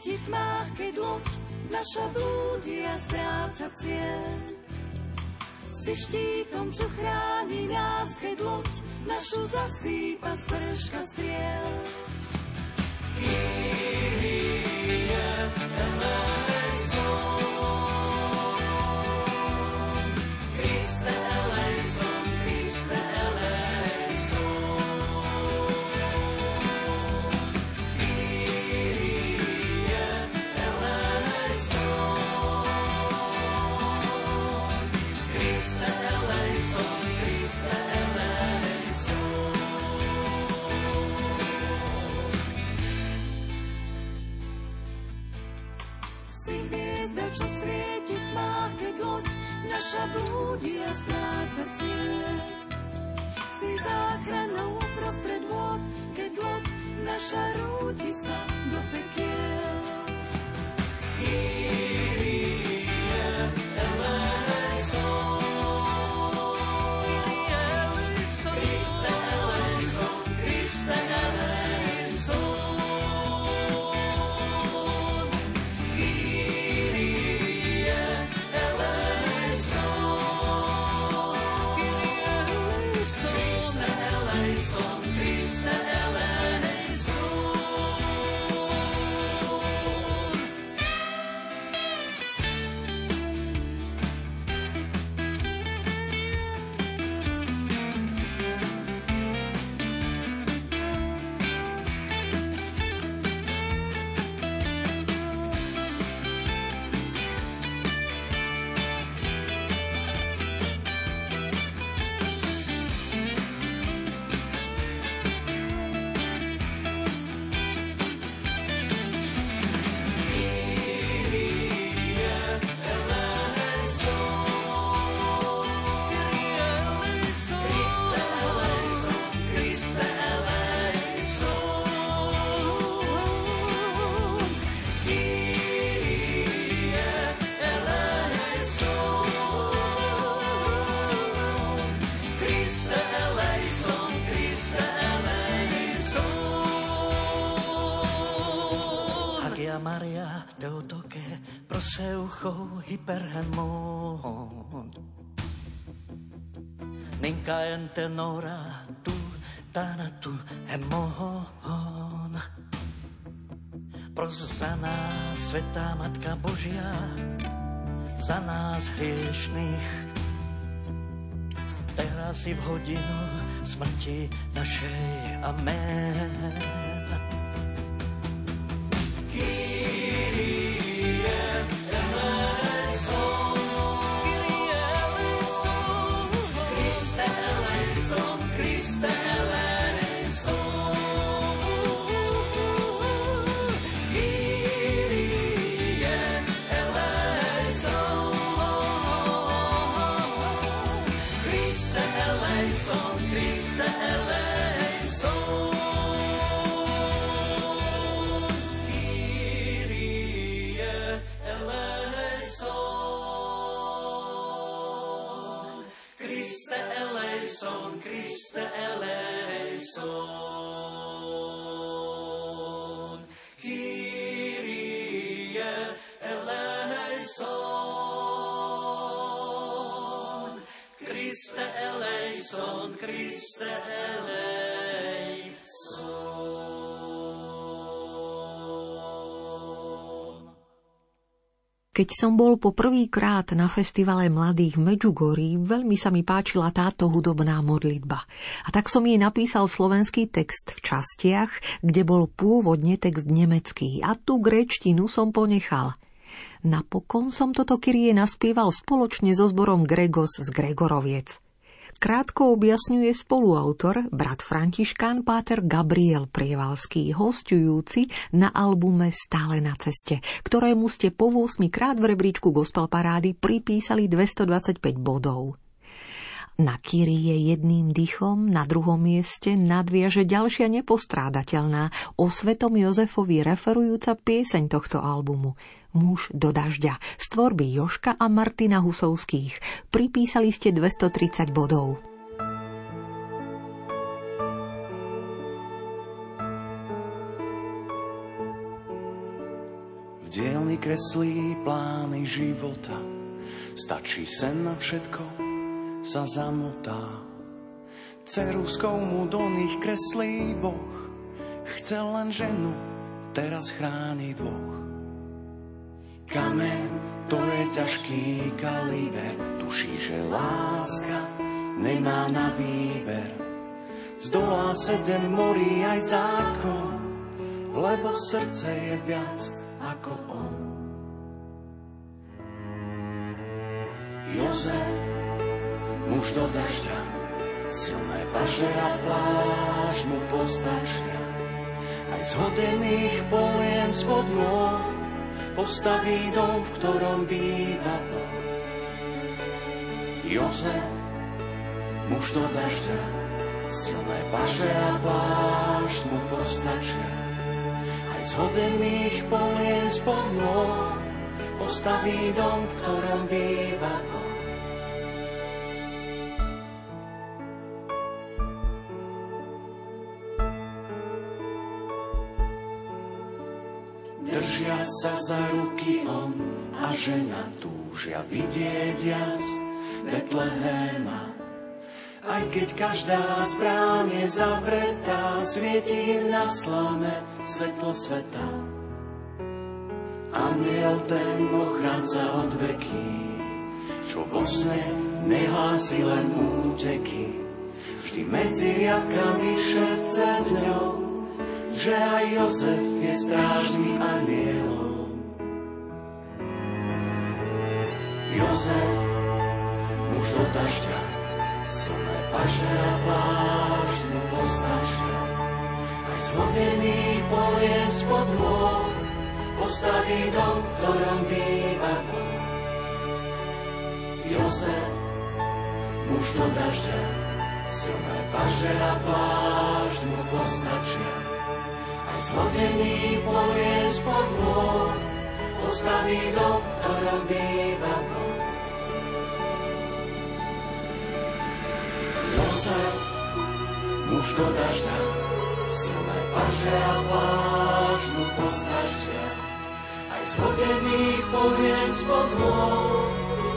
svieti v tmách, keď loď naša blúdi a stráca cieľ. Si štítom, čo chráni nás, keď loď našu zasýpa z vrška striel. Eleison blúdi a stráca. Si záchranou uprostred vôd, keď loď naša rúti proseucho hyperhemon Ninka en tenora tu tanatu hemon Pros za nás, Svetá Matka Božia, za nás hriešných. Teraz i v hodinu smrti našej. Amen. Keď som bol po prvýkrát na festivale mladých v Medjugorji, veľmi sa mi páčila táto hudobná modlitba. A tak som jej napísal slovenský text v častiach, kde bol pôvodne text nemecký a tú gréčtinu som ponechal. Napokon som toto Kyrie naspieval spoločne so zborom Gregos z Gregoroviec. Krátko objasňuje spoluautor, brat Františkán Páter Gabriel Prievalský, hostujúci na albume Stále na ceste, ktorému ste po 8 krát v rebríčku Gospel Parády pripísali 225 bodov. Na Kyrie jedným dychom na druhom mieste nadviaže ďalšia nepostrádateľná o svetom Jozefovi referujúca pieseň tohto albumu – Muž do dažďa z tvorby Joška a Martina Husovských. Pripísali ste 230 bodov. V dielni kreslí plány života, stačí sen na všetko, sa zamotá. Ceruskou mu do nich kreslí Boh, chcel len ženu, teraz chráni dvoch. Kamen, to je ťažký kaliber, tuší, že láska nemá na výber. Zdolá sedem morí aj zákon, lebo srdce je viac ako on. Jozef, muž do dažďa, silné paže a pláž mu postačia. Aj zhodených polien spod nôh postaví dom, v ktorom býva Boh. Jozef, muž do dažďa, silné paže a plášť mu postačia. Aj z hodených polien spod postaví dom, v ktorom býva Boh. Držia sa za ruky on a žena túžia vidieť jas Betlehema. Aj keď každá z brán je zavretá, svieti im na slame svetlo sveta. Aniel ten ochranca od veky, čo vo sne nehlási len úteky, vždy medzi riadkami šepce v že aj Jozef je strážnym anielom. Jozef, muž do dažďa, silné paže a plášť mu postačia. Aj zhodený polien spod môj, postaví dom, v ktorom býva Boh. Jozef, muž do dažďa, silné paže a postačia zhodený povie spod môj, postaví dom, v ktorom býva Boh. Jozef, muž do dažďa, silné paže a pláž mu postačia. Aj zhodený poviem spod môj,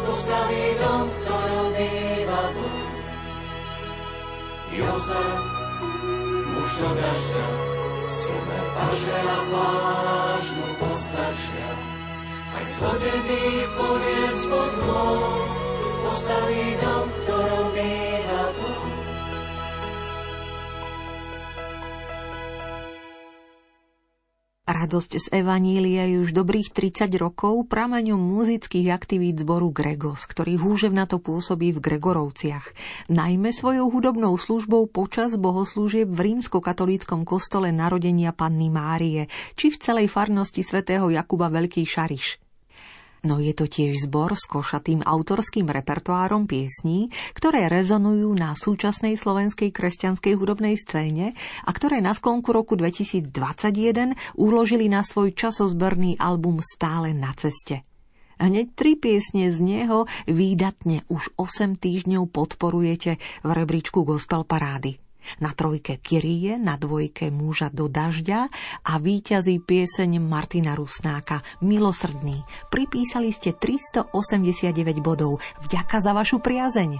postaví dom, v ktorom býva Boh. Jozef, muž do dažďa, silné paže a pláž mu postačia. Aj shodený poviem spod nôh, postaví dom, ktorom býva Boh. Radosť z Evanília je už dobrých 30 rokov prameňom muzických aktivít zboru Gregos, ktorý húževnato pôsobí v Gregorovciach. Najmä svojou hudobnou službou počas bohoslúžieb v rímskokatolíckom kostole narodenia Panny Márie, či v celej farnosti svätého Jakuba Veľký Šariš. No je to tiež zbor s košatým autorským repertoárom piesní, ktoré rezonujú na súčasnej slovenskej kresťanskej hudobnej scéne a ktoré na sklonku roku 2021 uložili na svoj časozberný album Stále na ceste. Hneď tri piesne z neho výdatne už 8 týždňov podporujete v rebríčku Gospel Parády. Na trojke Kyrie, na dvojke Muža do dažďa a víťazí pieseň Martina Rusnáka Milosrdný. Pripísali ste 389 bodov. Vďaka za vašu priazeň.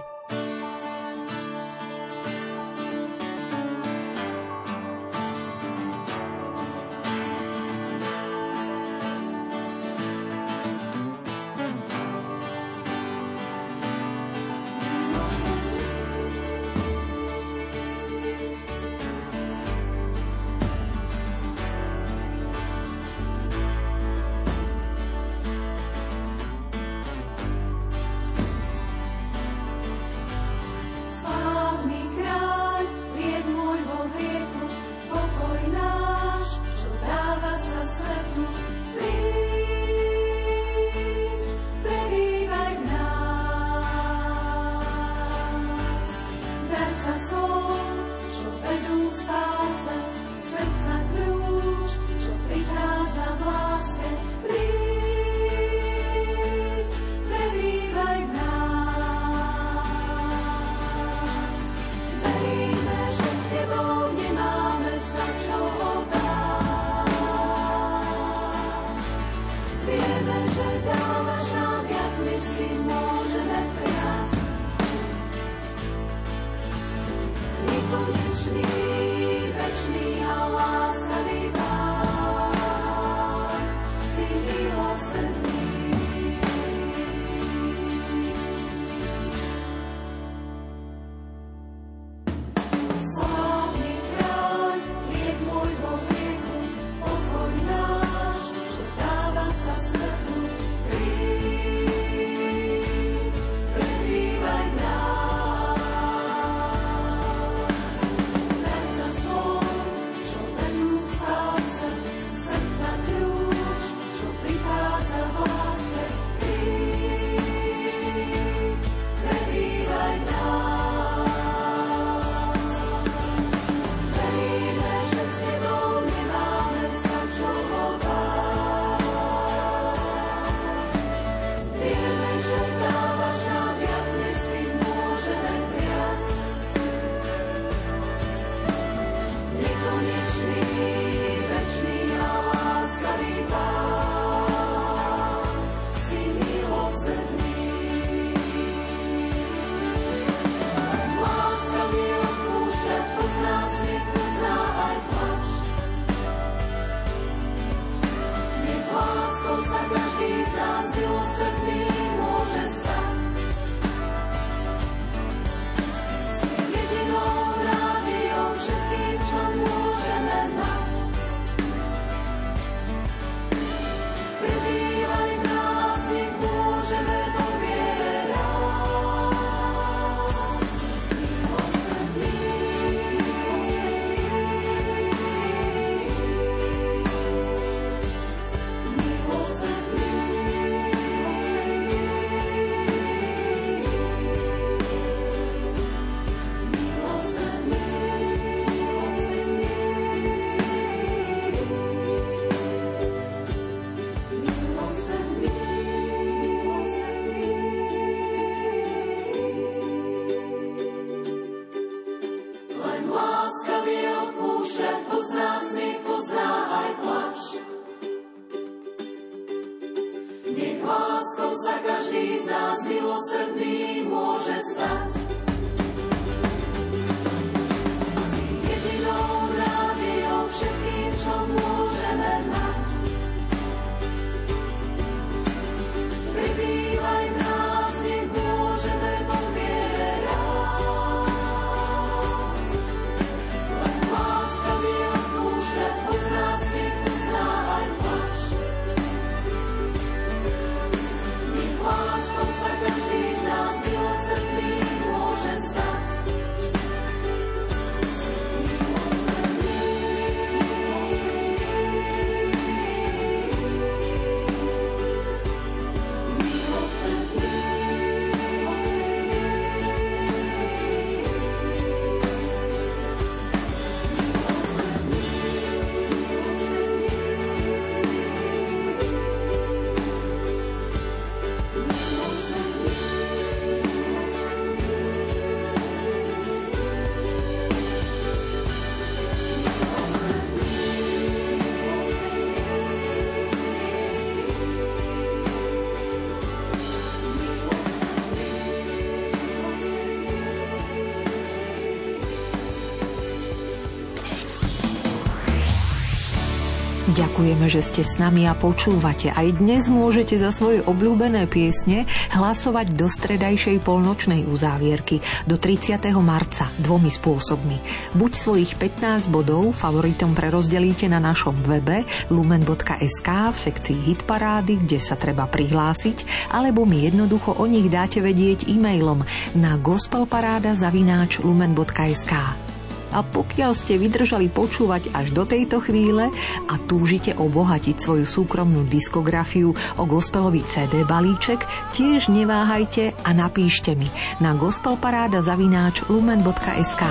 Ďakujeme, že ste s nami a počúvate. Aj dnes môžete za svoje obľúbené piesne hlasovať do stredajšej polnočnej uzávierky do 30. marca dvomi spôsobmi. Buď svojich 15 bodov favoritom prerozdelíte na našom webe lumen.sk v sekcii Hitparády, kde sa treba prihlásiť, alebo mi jednoducho o nich dáte vedieť e-mailom na gospelparáda.lumen.sk. A pokiaľ ste vydržali počúvať až do tejto chvíle a túžite obohatiť svoju súkromnú diskografiu o gospelový CD balíček, tiež neváhajte a napíšte mi na gospelparáda zavináč lumen.sk.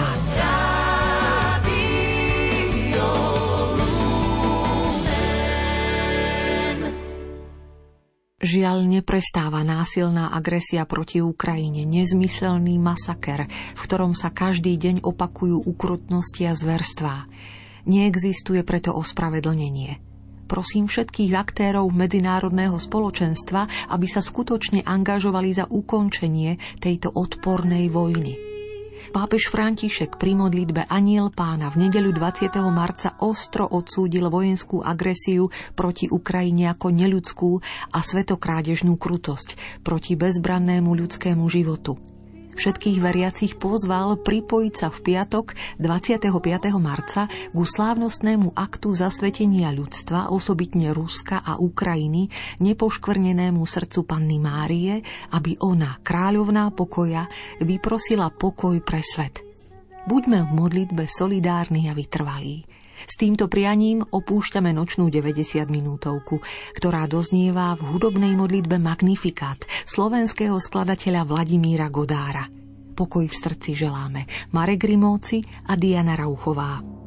Žiaľ, neprestáva násilná agresia proti Ukrajine, nezmyselný masaker, v ktorom sa každý deň opakujú ukrutnosti a zverstvá. Neexistuje preto ospravedlnenie. Prosím všetkých aktérov medzinárodného spoločenstva, aby sa skutočne angažovali za ukončenie tejto odpornej vojny. Pápež František pri modlitbe Aniel pána v nedeľu 20. marca ostro odsúdil vojenskú agresiu proti Ukrajine ako neľudskú a svetokrádežnú krutosť proti bezbrannému ľudskému životu – Všetkých veriacich pozval pripojiť sa v piatok 25. marca ku slávnostnému aktu zasvetenia ľudstva, osobitne Ruska a Ukrajiny, nepoškvrnenému srdcu Panny Márie, aby ona, kráľovná pokoja, vyprosila pokoj pre svet. Buďme v modlitbe solidárni a vytrvalí. S týmto prianím opúšťame nočnú 90 minútovku, ktorá doznieva v hudobnej modlitbe Magnifikát slovenského skladateľa Vladimíra Godára. Pokoj v srdci želáme Marek Grimovci a Diana Rauchová.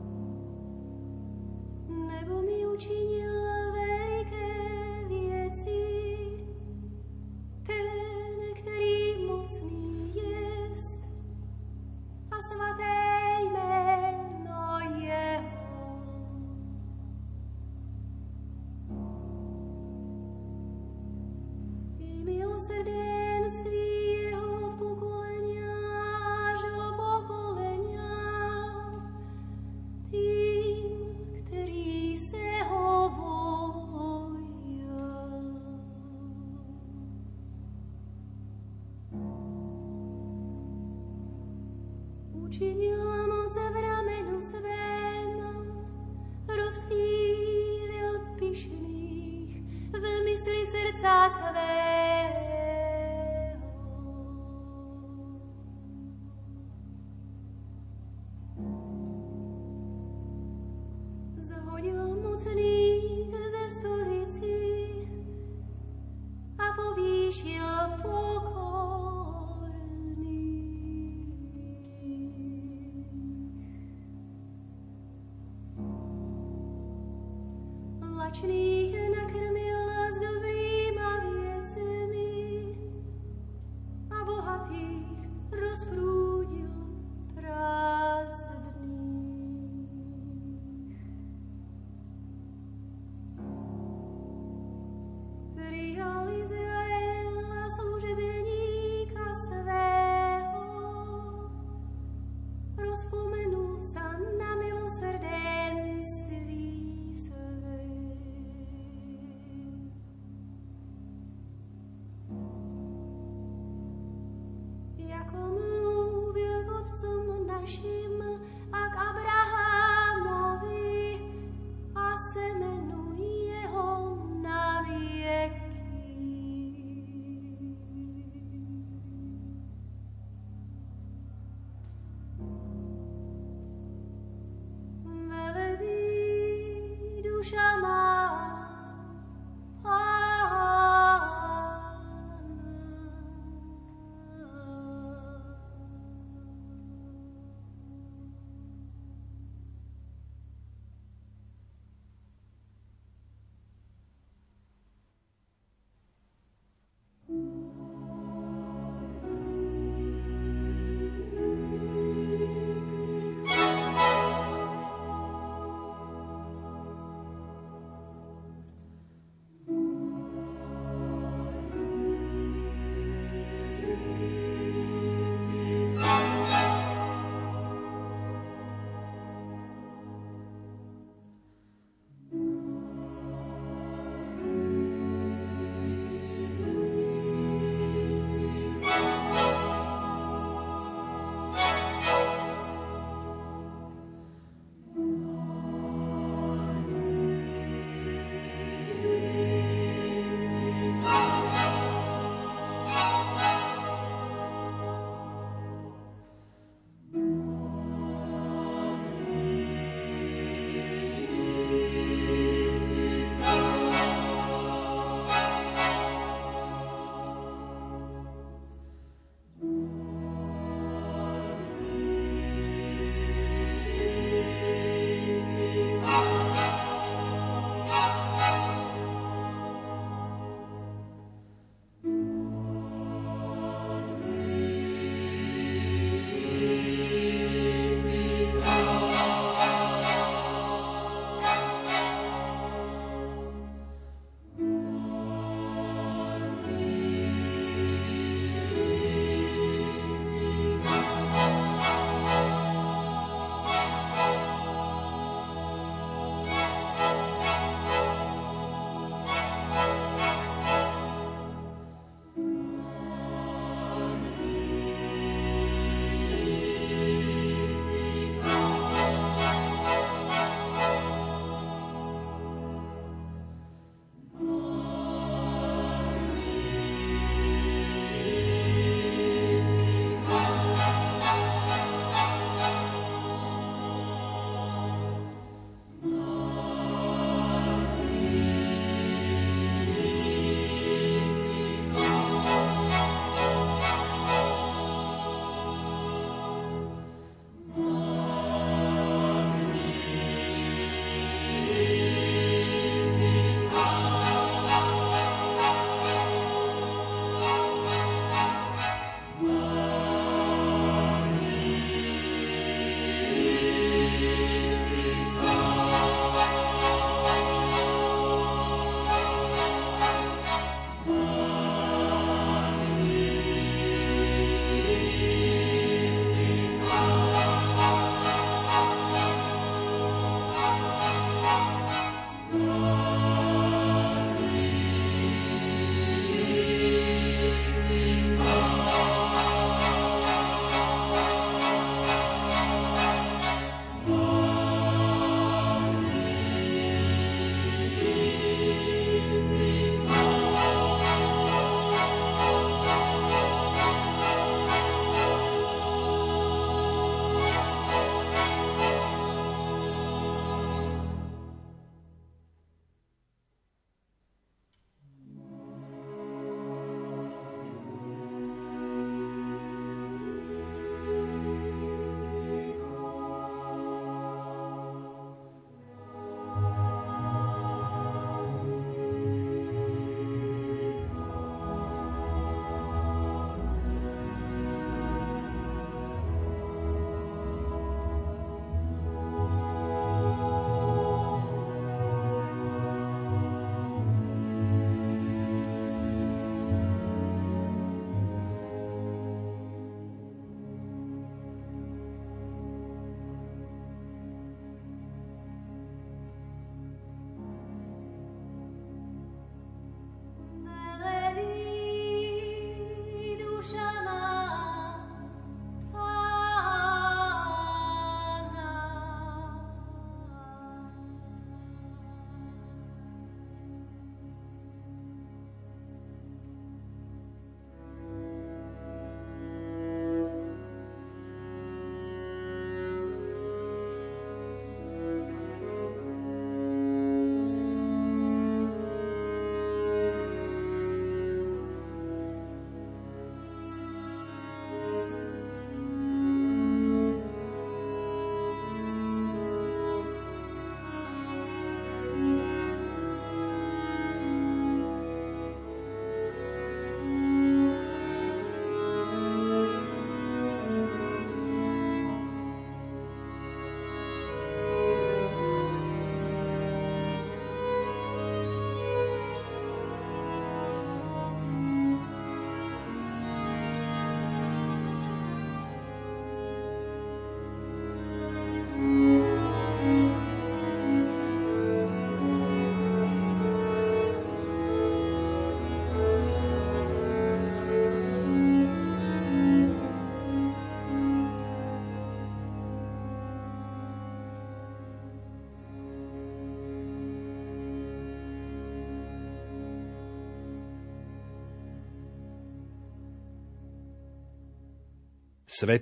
Svetý